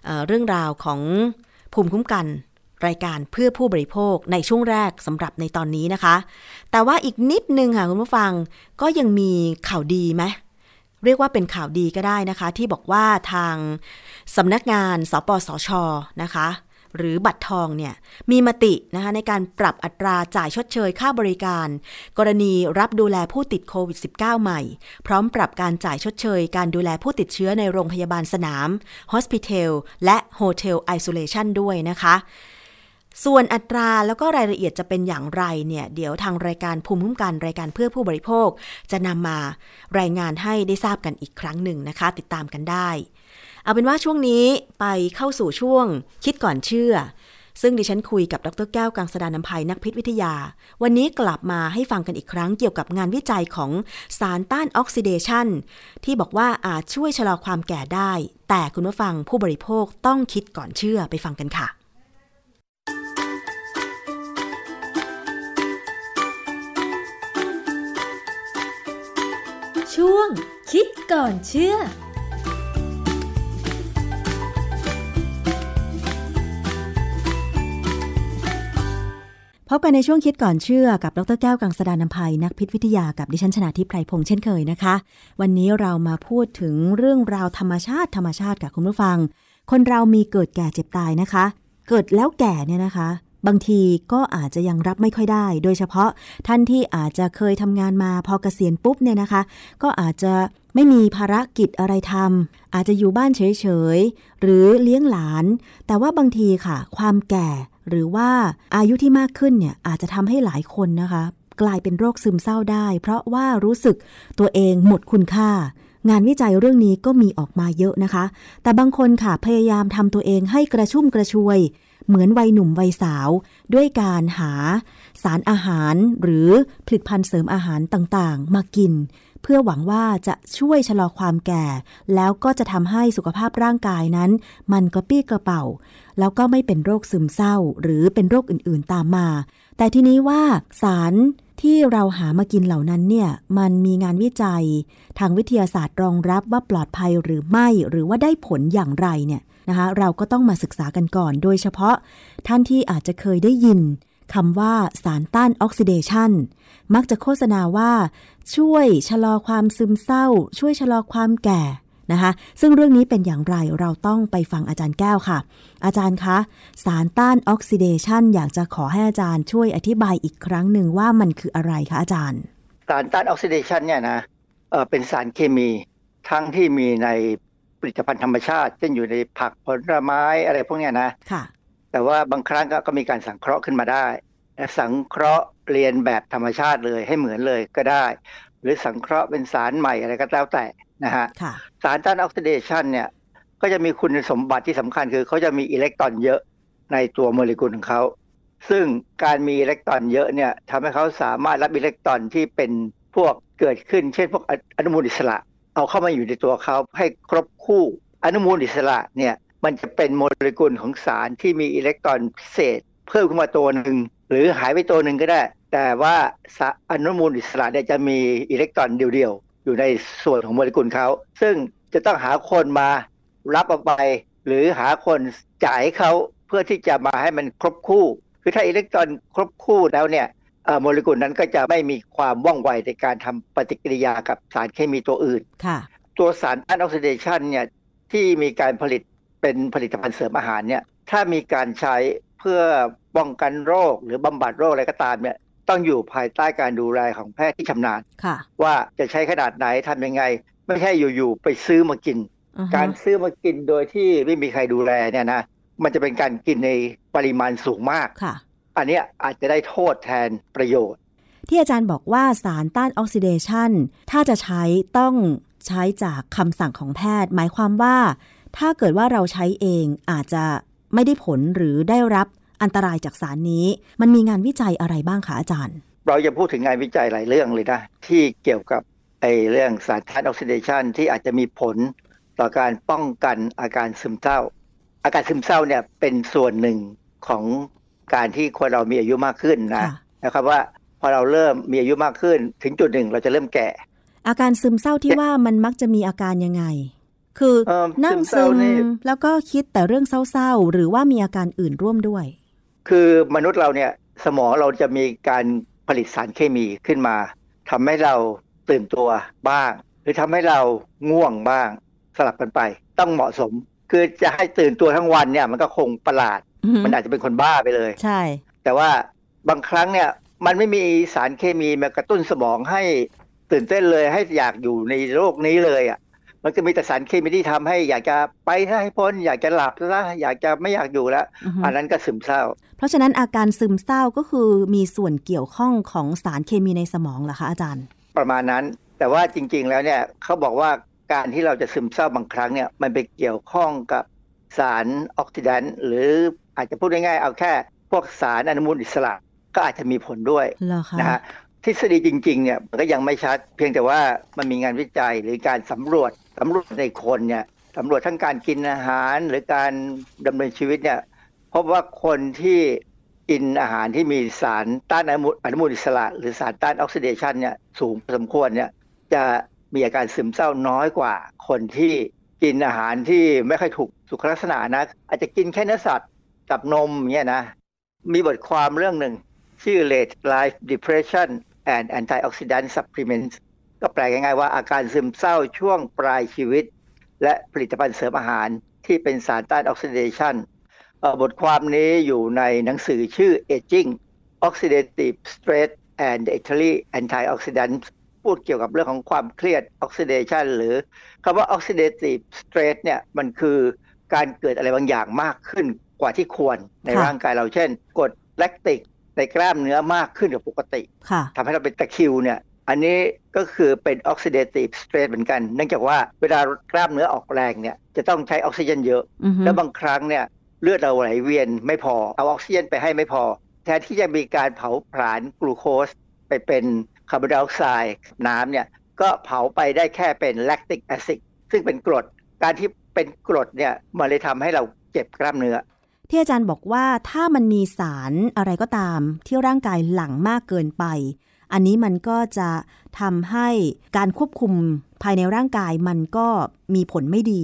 เอเรื่องราวของภูมิคุ้มกัน รายการเพื่อผู้บริโภคในช่วงแรกสำหรับในตอนนี้นะคะ แต่ว่าอีกนิดนึงค่ะคุณผู้ฟังก็ยังมีข่าวดีไหมเรียกว่าเป็นข่าวดีก็ได้นะคะ ที่บอกว่าทางสำนักงานสปสชนะคะ หรือบัตรทองเนี่ยมีมตินะคะในการปรับอัตราจ่ายชดเชยค่าบริการ กรณีรับดูแลผู้ติดโควิด -19 ใหม่ พร้อมปรับการจ่ายชดเชย การดูแลผู้ติดเชื้อในโรงพยาบาลสนาม Hospital และ Hotel Isolation ด้วยนะคะ ส่วนอัตราแล้วก็รายละเอียดจะเป็นอย่างไรเนี่ยเดี๋ยวทางรายการภูมิคุ้มกันรายการเพื่อผู้บริโภค จะนำมารายงานให้ได้ทราบกันอีกครั้งหนึ่งนะคะ ติดตามกันได้ เอาเป็นว่าช่วงนี้ไปเข้าสู่ช่วง คิดก่อนเชื่อ ซึ่งดิฉันคุยกับดรแก้วกังสดานนภัยนักพิษวิทยา วันนี้กลับมาให้ฟังกันอีกครั้งเกี่ยวกับงานวิจัยของสารต้านออกซิเดชันที่บอกว่าอาจช่วยชะลอความแก่ได้ แต่คุณผู้ฟังผู้บริโภคต้องคิดก่อนเชื่อไปฟังกันค่ะ
ช่วง คิดก่อนเชื่อ
พบกันในช่วงคิดก่อนเชื่อกับดรแก้วกังสดานนภัยนักพิษวิทยากับดิฉันชนาทิพไพรพงษ์เช่นเคยนะคะ วันนี้เรามาพูดถึงเรื่องราวธรรมชาติธรรมชาติกับคุณผู้ฟัง คนเรามีเกิดแก่เจ็บตายนะคะ เกิดแล้วแก่เนี่ยนะคะ บางทีก็อาจจะยังรับไม่ค่อยได้ โดยเฉพาะท่านที่อาจจะเคยทำงานมาพอเกษียณปุ๊บเนี่ยนะคะ ก็อาจจะไม่มีภารกิจอะไรทำอาจจะอยู่บ้านเฉยๆ หรือเลี้ยงหลาน แต่ว่าบางทีค่ะ ความแก่หรือว่าอายุที่มากขึ้นเนี่ยอาจจะทำให้หลายคนนะคะ กลายเป็นโรคซึมเศร้าได้ เพราะว่ารู้สึกตัวเองหมดคุณค่า งานวิจัยเรื่องนี้ก็มีออกมาเยอะนะคะ แต่บางคนค่ะพยายามทำตัวเองให้กระชุ่มกระชวย เหมือนวัยหนุ่มวัยสาว ด้วยการหาสารอาหารหรือผลิตภัณฑ์เสริมอาหารต่างๆ มากิน เพื่อหวังว่าจะช่วยชะลอความแก่ แล้วก็จะทำให้สุขภาพร่างกายนั้น มันกระปี้กระเป๋า แล้วก็ไม่เป็นโรคซึมเศร้า หรือเป็นโรคอื่นๆตามมา แต่ทีนี้ว่าสารที่เราหามากินเหล่านั้นเนี่ยมันมีงานวิจัย ทางวิทยาศาสตร์รองรับว่าปลอดภัยหรือไม่หรือว่าได้ผลอย่างไรเนี่ย นะคะเราก็ต้องมาศึกษากันก่อน โดยเฉพาะท่านที่อาจจะเคยได้ยินคำว่าสารต้านออกซิเดชันมักจะโฆษณาว่า ช่วยชะลอความซึมเศร้า ช่วยชะลอความแก่นะคะซึ่งเรื่องนี้เป็นอย่างไรเราต้องไปฟังอาจารย์แก้วค่ะ อาจารย์คะสารต้านออกซิเดชันอยากจะขอให้อาจารย์ช่วยอธิบายอีกครั้งหนึ่งว่ามันคืออะไรคะอาจารย์
สารต้านออกซิเดชันเนี่ยนะเป็นสารเคมีทั้งที่มีใน ผลิตภัณฑ์ธรรมชาติเช่นอยู่ในผักผลไม้อะไรพวกเนี้ยนะ
ค่ะ
แต่ว่าบางครั้งก็ก็มีการสังเคราะห์ขึ้นมาได้และสังเคราะห์เลียนแบบธรรมชาติเลยให้เหมือนเลยก็ได้ หรือสังเคราะห์เป็นสารใหม่อะไรก็แล้วแต่นะฮะ
ค่ะ
สารต้านออกซิเดชันเนี่ยก็จะมีคุณสมบัติที่สำคัญคือเขาจะมีอิเล็กตรอนเยอะในตัวโมเลกุลของเขาซึ่งการมีอิเล็กตรอนเยอะเนี่ยทำให้เขาสามารถรับอิเล็กตรอนที่เป็นพวกเกิดขึ้น เช่นพวกอนุมูลอิสระ เอาเข้ามาอยู่ในตัวเขาให้ครบคู่ อนุมูลอิสระเนี่ยมันจะเป็นโมเลกุลของสารที่มีอิเล็กตรอนพิเศษ เพิ่มขึ้นมาตัวหนึ่งหรือหายไปตัวหนึ่งก็ได้ แต่ว่าอนุมูลอิสระเนี่ยจะมีอิเล็กตรอนเดียวๆอยู่ในส่วนของโมเลกุลเขาซึ่งจะต้องหาคนมารับเอาไป หรือหาคนจ่ายเขาเพื่อที่จะมาให้มันครบคู่ คือถ้าอิเล็กตรอนครบคู่แล้วเนี่ย โมเลกุลนั้นก็จะไม่มีความว่องไวในการทำปฏิกิริยากับสารเคมีตัวอื่น
ค่ะ
ตัวสารต้านออกซิเดชันเนี่ยที่มีการผลิตเป็นผลิตภัณฑ์เสริมอาหารเนี่ยถ้ามีการใช้เพื่อป้องกันโรคหรือบำบัดโรคอะไรก็ตามเนี่ยต้องอยู่ภายใต้การดูแลของแพทย์ที่ชำนาญ
ค่ะ
ว่าจะใช้ขนาดไหนทำยังไง ไม่ใช่อยู่ๆไปซื้อมากิน
อือฮะ
การซื้อมากินโดยที่ไม่มีใครดูแลเนี่ยนะมันจะเป็นการกินในปริมาณสูงมาก
ค่ะ
อันเนี้ยอาจจะได้โทษแทนประโยชน์
ที่อาจารย์บอกว่าสารต้านออกซิเดชันถ้าจะใช้ต้องใช้จากคำสั่งของแพทย์ หมายความว่า ถ้าเกิดว่าเราใช้เองอาจจะไม่ได้ผลหรือได้รับอันตรายจากสารนี้ มันมีงานวิจัยอะไรบ้างคะอาจารย์
เราจะพูดถึงงานวิจัยหลายเรื่องเลยนะ ที่เกี่ยวกับไอ้เรื่องสารต้านออกซิเดชันที่อาจจะมีผลต่อการป้องกันอาการซึมเศร้า อาการซึมเศร้าเนี่ยเป็นส่วนหนึ่งของ การที่คนเรามีอายุมากขึ้นนะ
ค่ะ
นะครับว่าพอเราเริ่มมีอายุมากขึ้น ถึงจุดหนึ่งเราจะเริ่มแก่
อาการซึมเศร้าที่ว่ามันมักจะมีอาการยังไง คือ
เอ่อ
นั่ง
ซึมเศ
ซึ
ร้ามนี่
แล้วก็คิดแต่เรื่องเศร้าๆหรือว่ามีอาการอื่นร่วมด้วย
คือมนุษย์เราเนี่ยสมองเราจะมีการผลิตสารเคมีขึ้นมาทำให้เราตื่นตัวบ้าง หรือทำให้เราง่วงบ้างสลับกันไป ต้องเหมาะสม คือจะให้ตื่นตัวทั้งวันเนี่ยมันก็คงประหลาด
อือหือ
มันอาจจะเป็นคนบ้าไปเลย
ใช่
แต่ว่าบางครั้งเนี่ย มันไม่มีสารเคมีมากระตุ้นสมองให้ตื่นเต้นเลยให้อยากอยู่ในโลกนี้เลยอะ มันก็มีแต่สารเคมีที่ทำให้อยากจะไปซะให้พ้น อยากจะหลับซะอยากจะไม่อยากอยู่แล้ว
อือหือ
อันนั้นก็ซึมเศร้า
เพราะฉะนั้นอาการซึมเศร้าก็คือมีส่วนเกี่ยวข้องของสารเคมีในสมองเหรอคะอาจารย์
ประมาณนั้น แต่ว่าจริง ๆ แล้วเนี่ยเขาบอกว่าการที่เราจะซึมเศร้าบางครั้งเนี่ยมันไปเกี่ยวข้องกับสารออกซิแดนต์หรือ อาจจะพูดง่ายๆเอาแค่พวกสารอนุมูลอิสระก็อาจจะมีผลด้วย
เหรอคะ
นะฮะทฤษฎีจริงๆเนี่ยมันก็ยังไม่ชัด เพียงแต่ว่ามันมีงานวิจัยหรือการสำรวจสำรวจในคนเนี่ยสำรวจทั้งการกินอาหารหรือการดำเนินชีวิตเนี่ยพบว่าคนที่กินอาหารที่มีสารต้านอนุมูลอนุมูลอิสระ หรือสารต้านออกซิเดชันเนี่ยสูงพอสมควรเนี่ยจะมีอาการซึมเศร้าน้อยกว่า คนที่กินอาหารที่ไม่ค่อยถูกสุขลักษณะนะอาจจะกินแค่เนื้อสัตว์ กับนมเนี่ยนะ มีบทความเรื่องหนึ่ง ชื่อ Late Life Depression and Antioxidant Supplements ก็แปลง่ายๆว่าอาการซึมเศร้าช่วงปลายชีวิต และผลิตภัณฑ์เสริมอาหารที่เป็นสารต้านออกซิเดชันบทความนี้อยู่ในหนังสือชื่อ Aging Oxidative Stress and Dietary Antioxidants พูดเกี่ยวกับเรื่องของความเครียดออกซิเดชันหรือคำว่า Oxidative Stress เนี่ยมันคือการเกิดอะไรบางอย่างมากขึ้น กว่าที่ควรใน
ค่ะ
ร่างกายเราเช่นกรดแลคติกในกล้ามเนื้อมากขึ้นกว่าปกติ
ค่ะ
ทำให้เราเป็นตะคริวเนี่ยอันนี้ก็คือเป็น oxidative stress เหมือนกัน เนื่องจากว่าเวลากล้ามเนื้อออกแรงเนี่ยจะต้องใช้ออกซิเจนเยอะ
อือฮึ
แล้วบางครั้งเนี่ยเลือดเราไหลเวียนไม่พอเอาออกซิเจนไปให้ไม่พอ แทนที่จะมีการเผาผลาญกลูโคสไปเป็นคาร์บอนไดออกไซด์น้ำเนี่ยก็เผาไปได้แค่เป็น lactic acid ซึ่งเป็นกรด การที่เป็นกรดเนี่ยมันเลยทำให้เราเจ็บกล้ามเนื้อ
ที่อาจารย์บอกว่าถ้ามันมีสารอะไรก็ตาม ที่ร่างกายหลั่งมากเกินไป อันนี้มันก็จะทำให้การควบคุมภายในร่างกายมันก็มีผลไม่ดี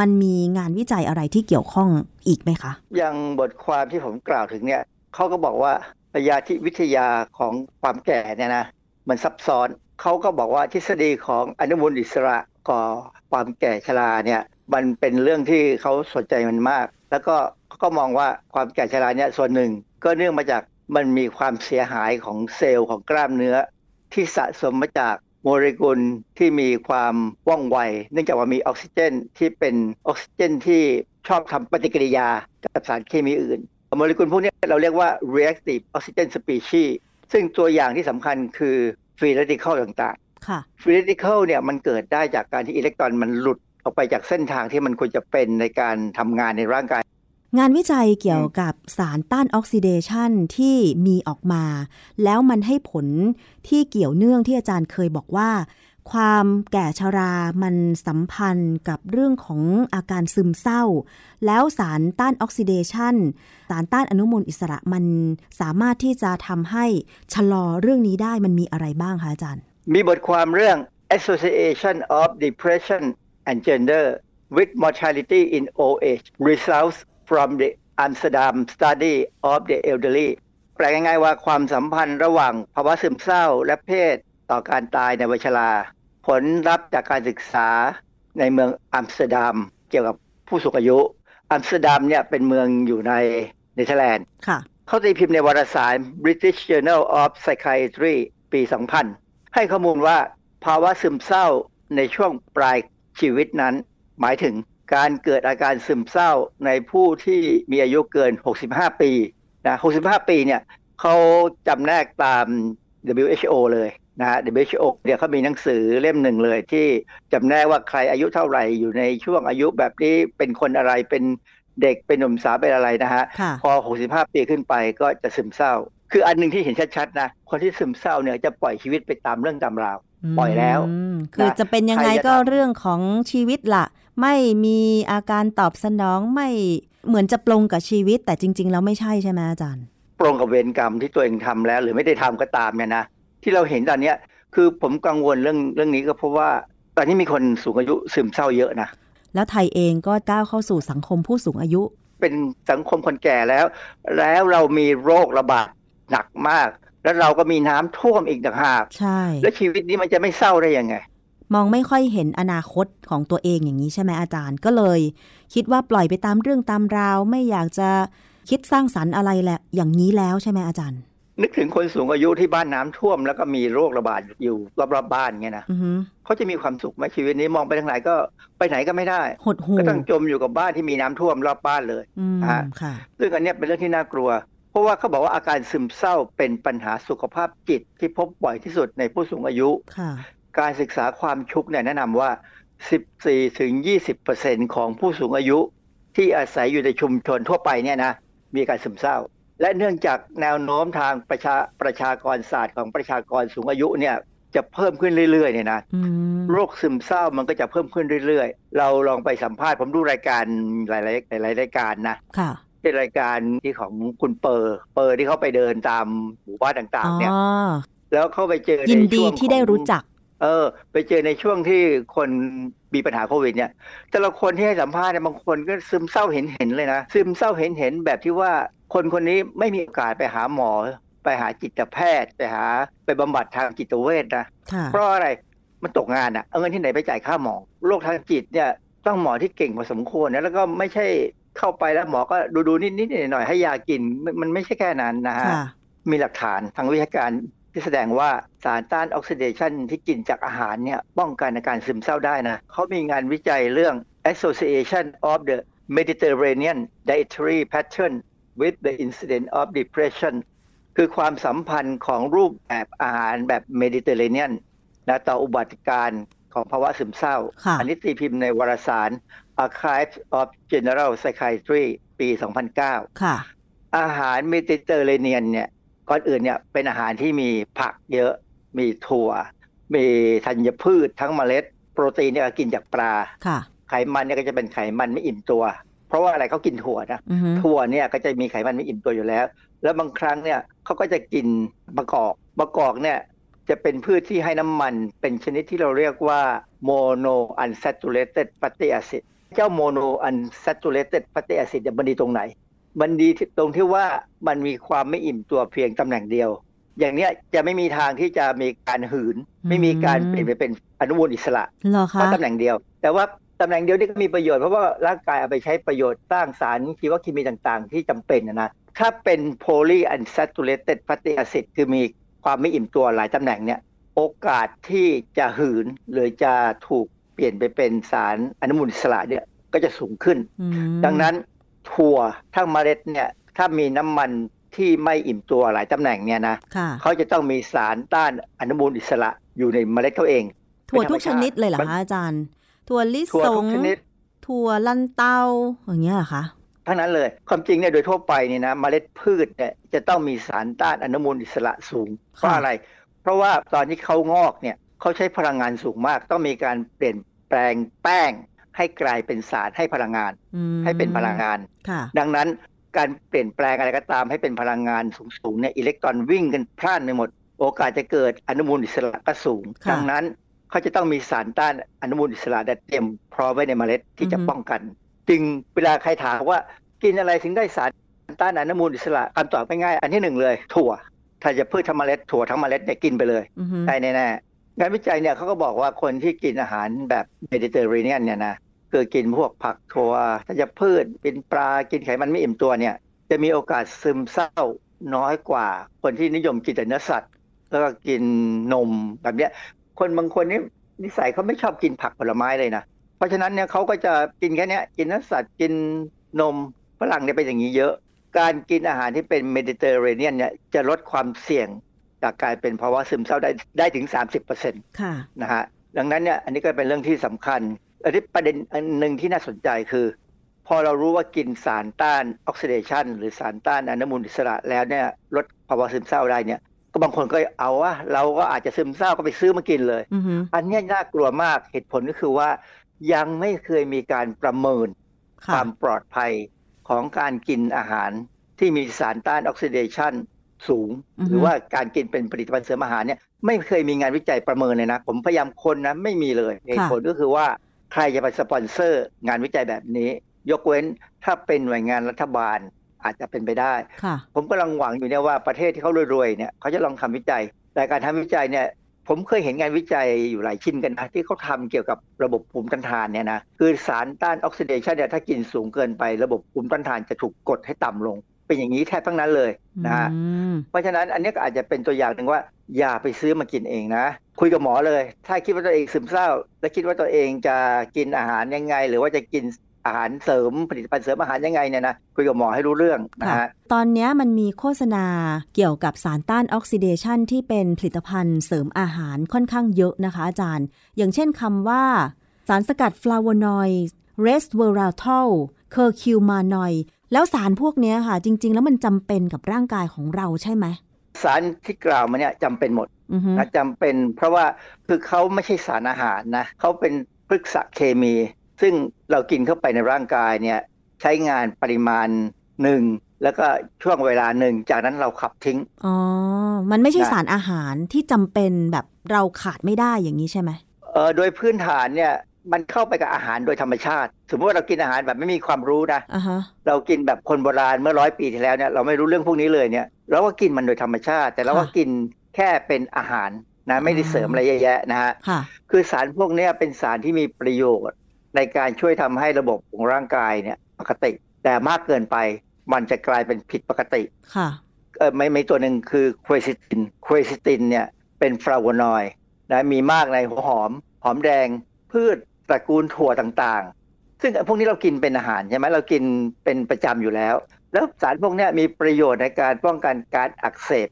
มันมีงานวิจัยอะไรที่เกี่ยวข้องอีกไหมคะ
อย่างบทความที่ผมกล่าวถึงเนี่ยเขาก็บอกว่าระยะที่วิทยาของความแก่เนี่ยนะมันซับซ้อนเขาก็บอกว่าทฤษฎีของอนุมูลอิสระก่อความแก่ชราเนี่ยมันเป็นเรื่องที่เขาสนใจมันมาก แล้วก็ ก็มองว่าความแก่ชราเนี่ยส่วนหนึ่ง ก็เนื่องมาจากมันมีความเสียหายของเซลล์ของกล้ามเนื้อ ที่สะสมมาจากโมเลกุลที่มีความว่องไว เนื่องจากว่ามีออกซิเจนที่เป็นออกซิเจนที่ชอบทำปฏิกิริยากับสารเคมีอื่น โมเลกุลพวกนี้เราเรียกว่า reactive oxygen species ซึ่งตัวอย่างที่สำคัญคือ free radical ต่าง
ค่ะ
ๆ free radical เนี่ยมันเกิดได้จากการที่อิเล็กตรอนมันหลุดออกไปจากเส้นทางที่มันควรจะเป็นในการทำงานในร่างกาย
งานวิจัยเกี่ยวกับสารต้านออกซิเดชันที่มีออกมา แล้วมันให้ผลที่เกี่ยวเนื่องที่อาจารย์เคยบอกว่า ความแก่ชรามันสัมพันธ์กับเรื่องของอาการซึมเศร้า แล้วสารต้านออกซิเดชันสารต้านอนุมูลอิสระมันสามารถที่จะทำให้ชะลอเรื่องนี้ได้มันมีอะไรบ้างคะอาจารย์
มีบทความเรื่อง Association of Depression and Gender with Mortality in Old Age Results from the Amsterdam Study of the Elderly แปลง่ายๆว่าความสัมพันธ์ระหว่างภาวะซึมเศร้าและเพศต่อการตายในวัยชรา ผลลัพธ์จากการศึกษาในเมืองอัมสเตอร์ดัมเกี่ยวกับผู้สูงอายุ อัมสเตอร์ดัมเนี่ยเป็นเมืองอยู่ในเนเธอร์แลนด์
ค่ะ
เขาตีพิมพ์ในวารสาร British Journal of Psychiatry ปี 2000 ให้ข้อมูลว่าภาวะซึมเศร้าในช่วงปลายชีวิตนั้น หมายถึง การเกิดอาการซึมเศร้าในผู้ที่มีอายุเกิน 65 ปีนะ65 ปีเนี่ยเขาจำแนกตาม WHO เลยนะฮะ WHO เดี๋ยวเขามีหนังสือเล่มหนึ่งเลยที่จำแนกว่าใครอายุเท่าไหร่อยู่ในช่วงอายุแบบนี้เป็นคนอะไรเป็นเด็กเป็นหนุ่มสาวเป็นอะไรนะฮะ
ค่ะ
พอ 65 ปีขึ้นไปก็จะซึมเศร้า คืออันหนึ่งที่เห็นชัดๆนะคนที่ซึมเศร้าเนี่ยจะปล่อยชีวิตไปตามเรื่องตามราวปล่อยแล้ว
มคือจะเป็นยังไง
ใครจะ
ก็
ทำ
เรื่องของชีวิตละ ไม่มีอาการตอบสนองไม่เหมือนจะปลงกับชีวิต แต่จริง ๆ แล้วไม่ใช่ใช่ไหมอาจารย์
ปรงกับเวรกรรมที่ตัวเองทำแล้ว หรือไม่ได้ทำก็ตามเนี่ยนะที่เราเห็นตอนเนี้ยคือผมกังวลเรื่องเรื่องนี้ก็เพราะว่าตอนนี้มีคนสูงอายุซึมเศร้าเยอะนะ
แล้วไทยเองก็ก้าวเข้าสู่สังคมผู้สูงอายุ
เป็นสังคมคนแก่แล้ว แล้วเรามีโรคระบาดหนักมาก แล้วเราก็มีน้ำท่วมอีกต่างหาก
ใช่
แล้วชีวิตนี้มันจะไม่เศร้าได้ยังไง
มองไม่ค่อยเห็นอนาคตของตัวเองอย่างนี้ใช่ไหมอาจารย์ ก็เลย คิดว่าปล่อยไปตามเรื่องตามราว ไม่อยากจะคิดสร้างสรรค์อะไรแหละ อย่างนี้แล้วใช่ไหมอาจารย์
นึกถึงคนสูงอายุที่บ้านน้ำท่วม แล้วก็มีโรคระบาดอยู่รอบๆบ้านเงี้ยนะ
อือฮึ
เขาจะมีความสุขไหมชีวิตนี้มองไปทางไหนก็ไปไหนก็ไม่ได้
หดหู
ก็ต้องจมอยู่กับบ้านที่มีน้ำท่วมรอบบ้านเลย
อืม
ฮะ
ค่ะ
ซึ่งอันเนี้ยเป็นเรื่องที่น่ากลัวเพราะว่าเขาบอกว่าอาการซึมเศร้าเป็นปัญหาสุขภาพจิตที่พบบ่อยที่สุดในผู้สูงอายุ
ค่ะ
การศึกษาความชุกเนี่ยแนะนำว่า 14ถึง20ของผู้สูงอายุที่อาศัยอยู่ในชุมชนทั่วไปเนี่ยนะมีอาการซึมเศร้า และเนื่องจากแนวโน้มทางประชาประชากรศาสตร์ของประชากรสูงอายุเนี่ยจะเพิ่มขึ้นเรื่อยๆเนี่ยนะ
อืม
โรคซึมเศร้ามันก็จะเพิ่มขึ้นเรื่อยๆ เราลองไปสัมภาษณ์ผมดูรายการหลายๆหลายๆรายการนะ
ค่ะ
เป็นรายการที่ของคุณเปอร์เปอร์ที่เขาไปเดินตามหมู่บ้านต่างๆเนี่ย
อ๋อ
แล้วเขาไปเจอใน
ยินดี
ช่วง
ที่ได้
ของ
รู้จัก
เออ ไปเจอในช่วงที่คนมีปัญหาโควิด เนี่ย แต่ละคนที่ให้สัมภาษณ์เนี่ยบางคนก็ซึมเศร้าเห็นเห็นๆเลยนะซึมเศร้าเห็นเห็นๆแบบที่ว่าคนคนนี้ไม่มีโอกาสไปหาหมอ ไปหาจิตแพทย์ ไปหาไปบำบัดทางจิตเวชนะ
ค่ะ
เพราะอะไรมันตกงานอะเอาเงินที่ไหนไปจ่ายค่าหมอโรคทางจิตเนี่ยต้องหมอที่เก่งพอสมควรนะแล้วก็ไม่ใช่เข้าไปแล้วหมอก็ดูดูนิดนิดๆหน่อยๆให้ยากินมันมันไม่ใช่แค่นั้นนะฮะ
ค่ะ
มีหลักฐานทางวิชาการ ที่แสดงว่าสารต้านออกซิเดชันที่กินจากอาหารเนี่ยป้องกันอาการซึมเศร้าได้นะเขามีงานวิจัยเรื่อง Association of the Mediterranean Dietary Pattern with the Incidence of Depression คือความสัมพันธ์ของรูปแบบอาหารแบบเมดิเตอร์เรเนียนนะต่ออุบัติการณ์ของภาวะซึมเศร้า
ค่ะ
อันนี้ตีพิมพ์ในวารสาร Archives of General Psychiatry ปี 2009
ค่ะ
อาหารเมดิเตอร์เรเนียนเนี่ย ก่อนอื่นเนี่ยเป็นอาหารที่มีผักเยอะ มีถั่ว มีธัญพืชทั้งเมล็ด โปรตีนเนี่ยก็กินจากปลา
ค่ะ
ไขมันเนี่ยก็จะเป็นไขมันไม่อิ่มตัว เพราะว่าอะไรเขากินถั่วนะ
อือฮึ
ถั่วเนี่ยก็จะมีไขมันไม่อิ่มตัวอยู่แล้ว แล้วบางครั้งเนี่ยเขาก็จะกินมะกอกมะกอกเนี่ยจะเป็นพืชที่ให้น้ำมัน เป็นชนิดที่เราเรียกว่า mono unsaturated fatty acid เจ้า mono unsaturated fatty acid เนี่ยมันดีตรงไหน มันดีที่ตรงที่ว่ามันมีความไม่อิ่มตัวเพียงตำแหน่งเดียว อย่างเนี้ยจะไม่มีทางที่จะมีการหืน ไม่มีการเปลี่ยนไปเป็นอนุมูลอิสระ
เหรอ
เพ
คะ
ราะตำแหน่งเดียว แต่ว่าตำแหน่งเดียวนี่ก็มีประโยชน์เพราะว่าร่างกายเอาไปใช้ประโยชน์สร้างสารชีวเคมีต่างๆ ที่จำเป็นนะนะถ้าเป็น poly unsaturated fatty acid คือมีความไม่อิ่มตัวหลายตำแหน่งเนี่ยโอกาสที่จะหืนหรือจะถูกเปลี่ยนไปเป็นสารอนุมูลอิสระเนี่ยก็จะสูงขึ้น
อืม
ดังนั้น ถั่วทั้งเมล็ดเนี่ยถ้ามีน้ำมันที่ไม่อิ่มตัวหลายตำแหน่งเนี่ยนะ
ค่ะ
เขาจะต้องมีสารต้านอนุมูลอิสระอยู่ในเมล็ดเขาเอง
ถั่วทุก
ป็
ช
ธรรมาติ
นิดเลยเหรอ
มัน
คะอาจารย์ ถั่วลิ
ถั่ว
ส
ทุ
ง
กชนิด
ถั่วลันเตาอย่างเงี้ยเหรอคะ
ทั้งนั้นเลยความจริงเนี่ยโดยทั่วไปนี่นะเมล็ดพืชเนี่ยจะต้องมีสารต้านอนุมูลอิสระสูงเพราะอะไร เพราะว่าตอนที่เขางอกเนี่ยเขาใช้พลังงานสูงมาก ต้องมีการเปลี่ยนแปลงแป้ง ให้กลายเป็นสารให้พลังงาน
อืม
ให้เป็นพลังงาน
ค่ะ
ดังนั้นการเปลี่ยนแปลงอะไรก็ตามให้เป็นพลังงานสูงๆเนี่ยอิเล็กตรอนวิ่งกันพล่านไปหมด โอกาสจะเกิดอนุมูลอิสระก็สูง
ค่ะ
ดังนั้นเขาจะต้องมีสารต้านอนุมูลอิสระเตรียมพร้อมไว้ในเมล็ดที่จะ
อือฮึ
ป้องกัน จึงเวลาใครถามว่ากินอะไรถึงได้สารต้านอนุมูลอิสระคำตอบง่ายๆอันที่หนึ่งเลย ถั่วถ้าจะพืชทั้งเมล็ดถั่วทั้งเมล็ดเนี่ยกินไปเลย
อือฮึ
ได้แน่ๆงานวิจัยเนี่ยเขาก็บอกว่าคนที่กินอาหารแบบเมดิเตอร์เรเนียนเนี่ยนะ คือกินพวกผักถั่วถ้าจะพืชเป็นปลากินไขมันไม่อิ่มตัวเนี่ย จะมีโอกาสซึมเศร้าน้อยกว่า คนที่นิยมกินแต่เนื้อสัตว์ แล้วก็กินนมแบบเนี้ย คนบางคนนี่นิสัยเขาไม่ชอบกินผักผลไม้เลยนะเพราะฉะนั้นเนี่ยเขาก็จะกินแค่เนี้ยกินเนื้อสัตว์กินนมฝรั่งเนี่ยเป็นอย่างนี้เยอะ การกินอาหารที่เป็นเมดิเตอร์เรเนียนเนี่ยจะลดความเสี่ยงจากการเป็นภาวะซึมเศร้าได้ได้ถึง 30%
ค่ะ
นะฮะดังนั้นเนี่ยอันนี้ก็เป็นเรื่องที่สำคัญอันนี้ประเด็นอันหนึ่งที่น่าสนใจคือ พอเรารู้ว่ากินสารต้านออกซิเดชันหรือสารต้านอนุมูลอิสระแล้วเนี่ยลดภาวะซึมเศร้าได้เนี่ย ก็บางคนก็เอาว่าเราก็อาจจะซึมเศร้าก็ไปซื้อมากินเลย
อือฮึ
อันเนี้ยน่ากลัวมากเหตุผลก็คือว่า ยังไม่เคยมีการประเมินค
ค่ะ
วามปลอดภัยของการกินอาหารที่มีสารต้านออกซิเดชันสูง
อือฮึ
หรือว่าการกินเป็นผลิตภัณฑ์เสริมอาหารเนี่ยไม่เคยมีงานวิจัยประเมินเลยนะ ผมพยายามค้นนะไม่มีเลยเหตุผลก็คือว่า ใครจะไปสปอนเซอร์ งานวิจัยแบบนี้ ยกเว้นถ้าเป็นหน่วยงานรัฐบาลอาจจะเป็นไปได้
ค่ะ
ผมกำลังหวังอยู่เนี่ยว่าประเทศที่เขารวยๆเนี่ยเขาจะลองทำวิจัย แต่การทำวิจัยเนี่ยผมเคยเห็นงานวิจัยอยู่หลายชิ้นกันนะที่เขาทำเกี่ยวกับระบบภูมิต้านทานเนี่ยนะคือสารต้านออกซิเดชันเนี่ยถ้ากินสูงเกินไประบบภูมิต้านทานจะถูกกดให้ต่ำลง เป็นอย่างนี้แทบทั้งนั้นเลยนะฮะ
อืม
เพราะฉะนั้นอันนี้ก็อาจจะเป็นตัวอย่างหนึ่งว่า อย่าไปซื้อมากินเองนะ คุยกับหมอเลย ถ้าคิดว่าตัวเองซึมเศร้า และคิดว่าตัวเองจะกินอาหารยังไง หรือว่าจะกินอาหารเสริมผลิตภัณฑ์เสริมอาหารยังไงเนี่ยนะคุยกับหมอให้รู้เรื่องนะ
ค่ะ
ฮะ
ตอนนี้มันมีโฆษณาเกี่ยวกับสารต้านออกซิเดชันที่เป็นผลิตภัณฑ์เสริมอาหารค่อนข้างเยอะนะคะอาจารย์ อย่างเช่นคำว่า สารสกัดฟลาโวนอยด์เรสเวอราทรอลเคอร์คูมินอยด์แล้วสารพวกนี้ค่ะ จริง ๆ แล้วมันจำเป็นกับร่างกายของเราใช่ไหม
สารที่กล่าวมาเนี่ยจำเป็นหมด
อือฮึ
นะจำเป็นเพราะว่าคือเขาไม่ใช่สารอาหารนะเขาเป็นพฤกษเคมี ซึ่งเรากินเข้าไปในร่างกายเนี่ยใช้งานปริมาณหนึ่งแล้วก็ช่วงเวลาหนึ่งจากนั้นเราขับทิ้ง
อ๋อ มันไม่ใช่
นะ
สารอาหารที่จำเป็นแบบเราขาดไม่ได้อย่างนี้ใช่ไหม
เออโดยพื้นฐานเนี่ย มันเข้าไปกับอาหารโดยธรรมชาติ สมมติว่าเรากินอาหารแบบไม่มีความรู้นะ
อ่าฮะ
เรากินแบบคนโบราณเมื่อร้อยปีที่แล้วเนี่ยเราไม่รู้เรื่องพวกนี้เลยเนี่ยเราก็กินมันโดยธรรมชาติ แต่เราก็
ค่ะ
กินแค่เป็นอาหารนะไม่ได้เสริมอะไรเยอะแยะนะฮะ
ค่ะ
คือสารพวกเนี้ยเป็นสารที่มีประโยชน์ ในการช่วยทำให้ระบบของร่างกายเนี่ยปกติ แต่มากเกินไปมันจะกลายเป็นผิดปกติ
ค่ะ
เออไม่ไม่ตัวหนึ่งคือควยซิตินควยซิตินเนี่ยเป็นฟลาโวนอยด์นะมีมากในหัวหอม หอมแดงพืช ตระกูลถั่วต่างๆ ซึ่งพวกนี้เรากินเป็นอาหารใช่ไหมเรากินเป็นประจำอยู่แล้ว แล้วสารพวกเนี้ยมีประโยชน์ในการป้องกันการอักเสบ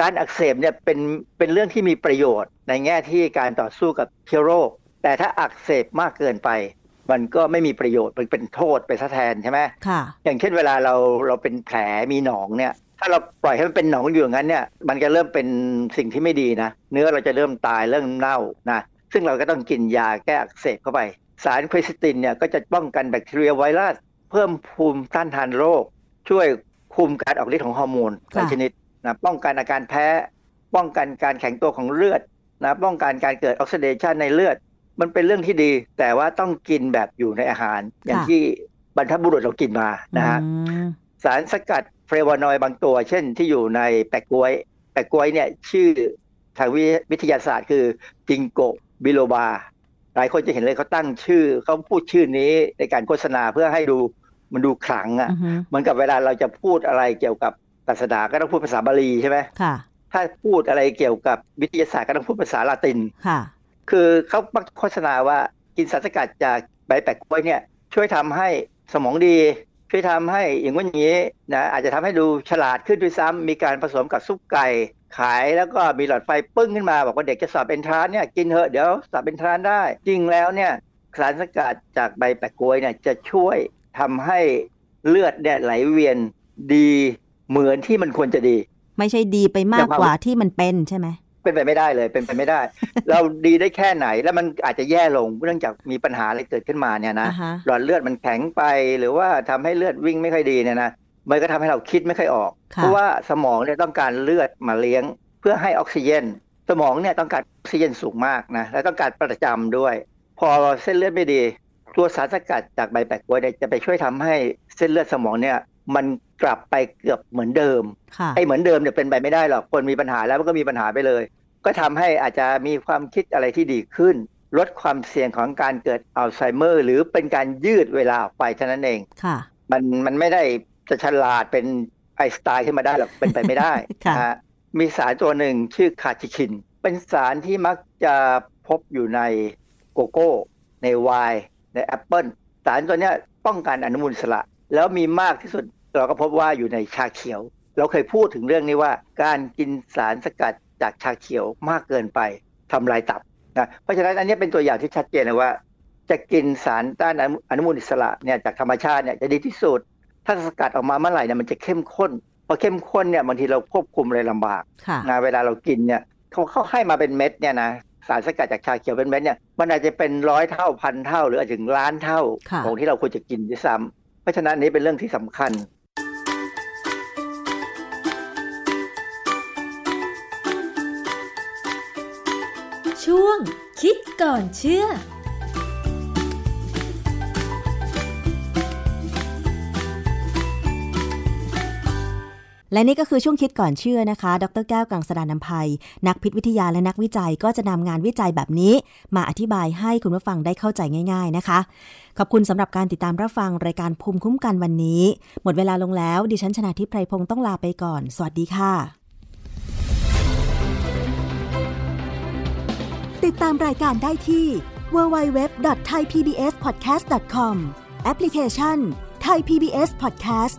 การอักเสบเนี่ยเป็นเป็นเรื่องที่มีประโยชน์ในแง่ที่การต่อสู้กับเชื้อโรค แต่ถ้าอักเสบมากเกินไป มันก็ไม่มีประโยชน์มันเป็นโทษไปซะแทนใช่ไหม
ค่ะ
อย่างเช่นเวลาเราเราเป็นแผลมีหนองเนี่ยถ้าเราปล่อยให้มันเป็นหนองอยู่อย่างนั้นเนี่ยมันจะเริ่มเป็นสิ่งที่ไม่ดีนะ เนื้อเราจะเริ่มตายเริ่มเน่านะ ซึ่งเราก็ต้องกินยาแก้อักเสบเข้าไป สารเควอซิทินเนี่ยก็จะป้องกันแบคทีเรียไวรัส เพิ่มภูมิต้านทานโรค ช่วยคุมการออกฤทธิ์ของฮอร์โมนหลายชนิดนะป้องกันอาการแพ้ ป้องกันการแข็งตัวของเลือดนะป้องกันการเกิดออกซิเดชันในเลือด มันเป็นเรื่องที่ดี แต่ว่าต้องกินแบบอยู่ในอาหาร อย่าง
ค่ะ
ที่บรรพบุรุษเรากินมานะฮะ
อืม
สารสกัดเฟลวานอยด์บางตัว เช่นที่อยู่ในแปะกล้วย แปะกล้วยเนี่ยชื่อทางวิทยาศาสตร์คือจิงโก บิโลบา หลายคนจะเห็นเลยเขาตั้งชื่อเขาพูดชื่อนี้ในการโฆษณาเพื่อให้ดูมันดูขลังอะ
อือฮึ
เหมือนกับเวลาเราจะพูดอะไรเกี่ยวกับศาสนาก็ต้องพูดภาษาบาลีใช่ไหม
ค่ะ
ถ้าพูดอะไรเกี่ยวกับวิทยาศาสตร์ก็ต้องพูดภาษาละติน
ค่ะ
คือเขามักโฆษณาว่ากินสารสกัดจากใบแปะกล้วยเนี่ย ช่วยทำให้สมองดี ช่วยทำให้อย่างว่าอย่างนี้นะอาจจะทำให้ดูฉลาดขึ้นด้วยซ้ำมีการผสมกับซุปไก่ขายแล้วก็มีหลอดไฟปึ้งขึ้นมา บอกว่าเด็กจะสอบเป็นทรานเนี่ยกินเถอะเดี๋ยวสอบเป็นทรานได้ จริงแล้วเนี่ยสารสกัดจากใบแปะกล้วยเนี่ยจะช่วยทำให้เลือดเนี่ยไหลเวียนดีเหมือนที่มันควรจะดี
ไม่ใช่ดีไปมากกว่าที่มันเป็นใช่ไหม
เป็นไปไม่ได้เลยเป็นไปไม่ได้ เราดีได้แค่ไหนแล้วมันอาจจะแย่ลงเนื่องจากมีปัญหาอะไรเกิดขึ้นมาเนี่ยนะ
อ่าฮะ
หลอดเลือดมันแข็งไปหรือว่าทำให้เลือดวิ่งไม่ค่อยดีเนี่ยนะมันก็ทำให้เราคิดไม่ค่อยออก
ค่ะ
เพราะว่าสมองเนี่ยต้องการเลือดมาเลี้ยง เพื่อให้ออกซิเจนสมองเนี่ยต้องการออกซิเจนสูงมากนะและต้องการประจำด้วย พอเส้นเลือดไม่ดี ตัวสารสกัดจากใบแปะกล้วยเนี่ยจะไปช่วยทำให้เส้นเลือดสมองเนี่ย มันกลับไปเกือบเหมือนเดิม
ค่ะ
ไอ้เหมือนเดิมเนี่ยเป็นไปไม่ได้หรอกคนมีปัญหาแล้วมันก็มีปัญหาไปเลย ก็ทำให้อาจจะมีความคิดอะไรที่ดีขึ้น ลดความเสี่ยงของการเกิดอัลไซเมอร์ หรือเป็นการยืดเวลาออกไปเท่านั้นเอง
ค่ะ
มันมันไม่ได้จะฉลาดเป็นไอน์สไตล์ขึ้นมาได้หรอกเป็นไปไม่ได้
ค่ะ
นฮมีสารตัวหนึ่งชื่อคาชิคิน เป็นสารที่มักจะพบอยู่ในโกโก้ ในไวน์ในแอปเปิลสารตัวเนี้ยป้องกันอนุมูลอิสระ แล้วมีมากที่สุดเราก็พบว่าอยู่ในชาเขียว เราเคยพูดถึงเรื่องนี้ว่า การกินสารสกัดจากชาเขียวมากเกินไปทำลายตับนะเพราะฉะนั้นอันนี้เป็นตัวอย่างที่ชัดเจนเลยว่า จะกินสารต้านอนุมูลอิสระเนี่ยจากธรรมชาติเนี่ยจะดีที่สุด ถ้าสกัดออกมาเมื่อไหร่เนี่ยมันจะเข้มข้นพอเข้มข้นเนี่ยบางทีเราควบคุมอะไรลำบาก
ค่ะ
นะเวลาเรากินเนี่ยเขาเขาให้มาเป็นเม็ดเนี่ยนะสารสกัดจากชาเขียวเป็นเม็ดเนี่ยมันอาจจะเป็นร้อยเท่าพันเท่า หรืออาจจะถึงล้านเท่า
ค่ะ
ของที่เราควรจะกินด้วยซ้ำ เพราะฉะนั้นอันนี้เป็นเรื่องที่สำคัญ
ช่วงคิดก่อนเชื่อ
และนี่ก็คือช่วงคิดก่อนเชื่อนะคะ ดรแก้วกังสดานนภัย นักพิษวิทยาและนักวิจัยก็จะนำงานวิจัยแบบนี้ มาอธิบายให้คุณผู้ฟังได้เข้าใจง่าย ๆนะคะ ขอบคุณสำหรับการติดตามรับฟังรายการภูมิคุ้มกันวันนี้ หมดเวลาลงแล้วดิฉันชนะทิพไพรพงศ์ต้องลาไปก่อน สวัสดีค่ะ
ติดตามรายการได้ที่ www.thaipbspodcast.com แอปพลิเคชัน Thai PBS Podcast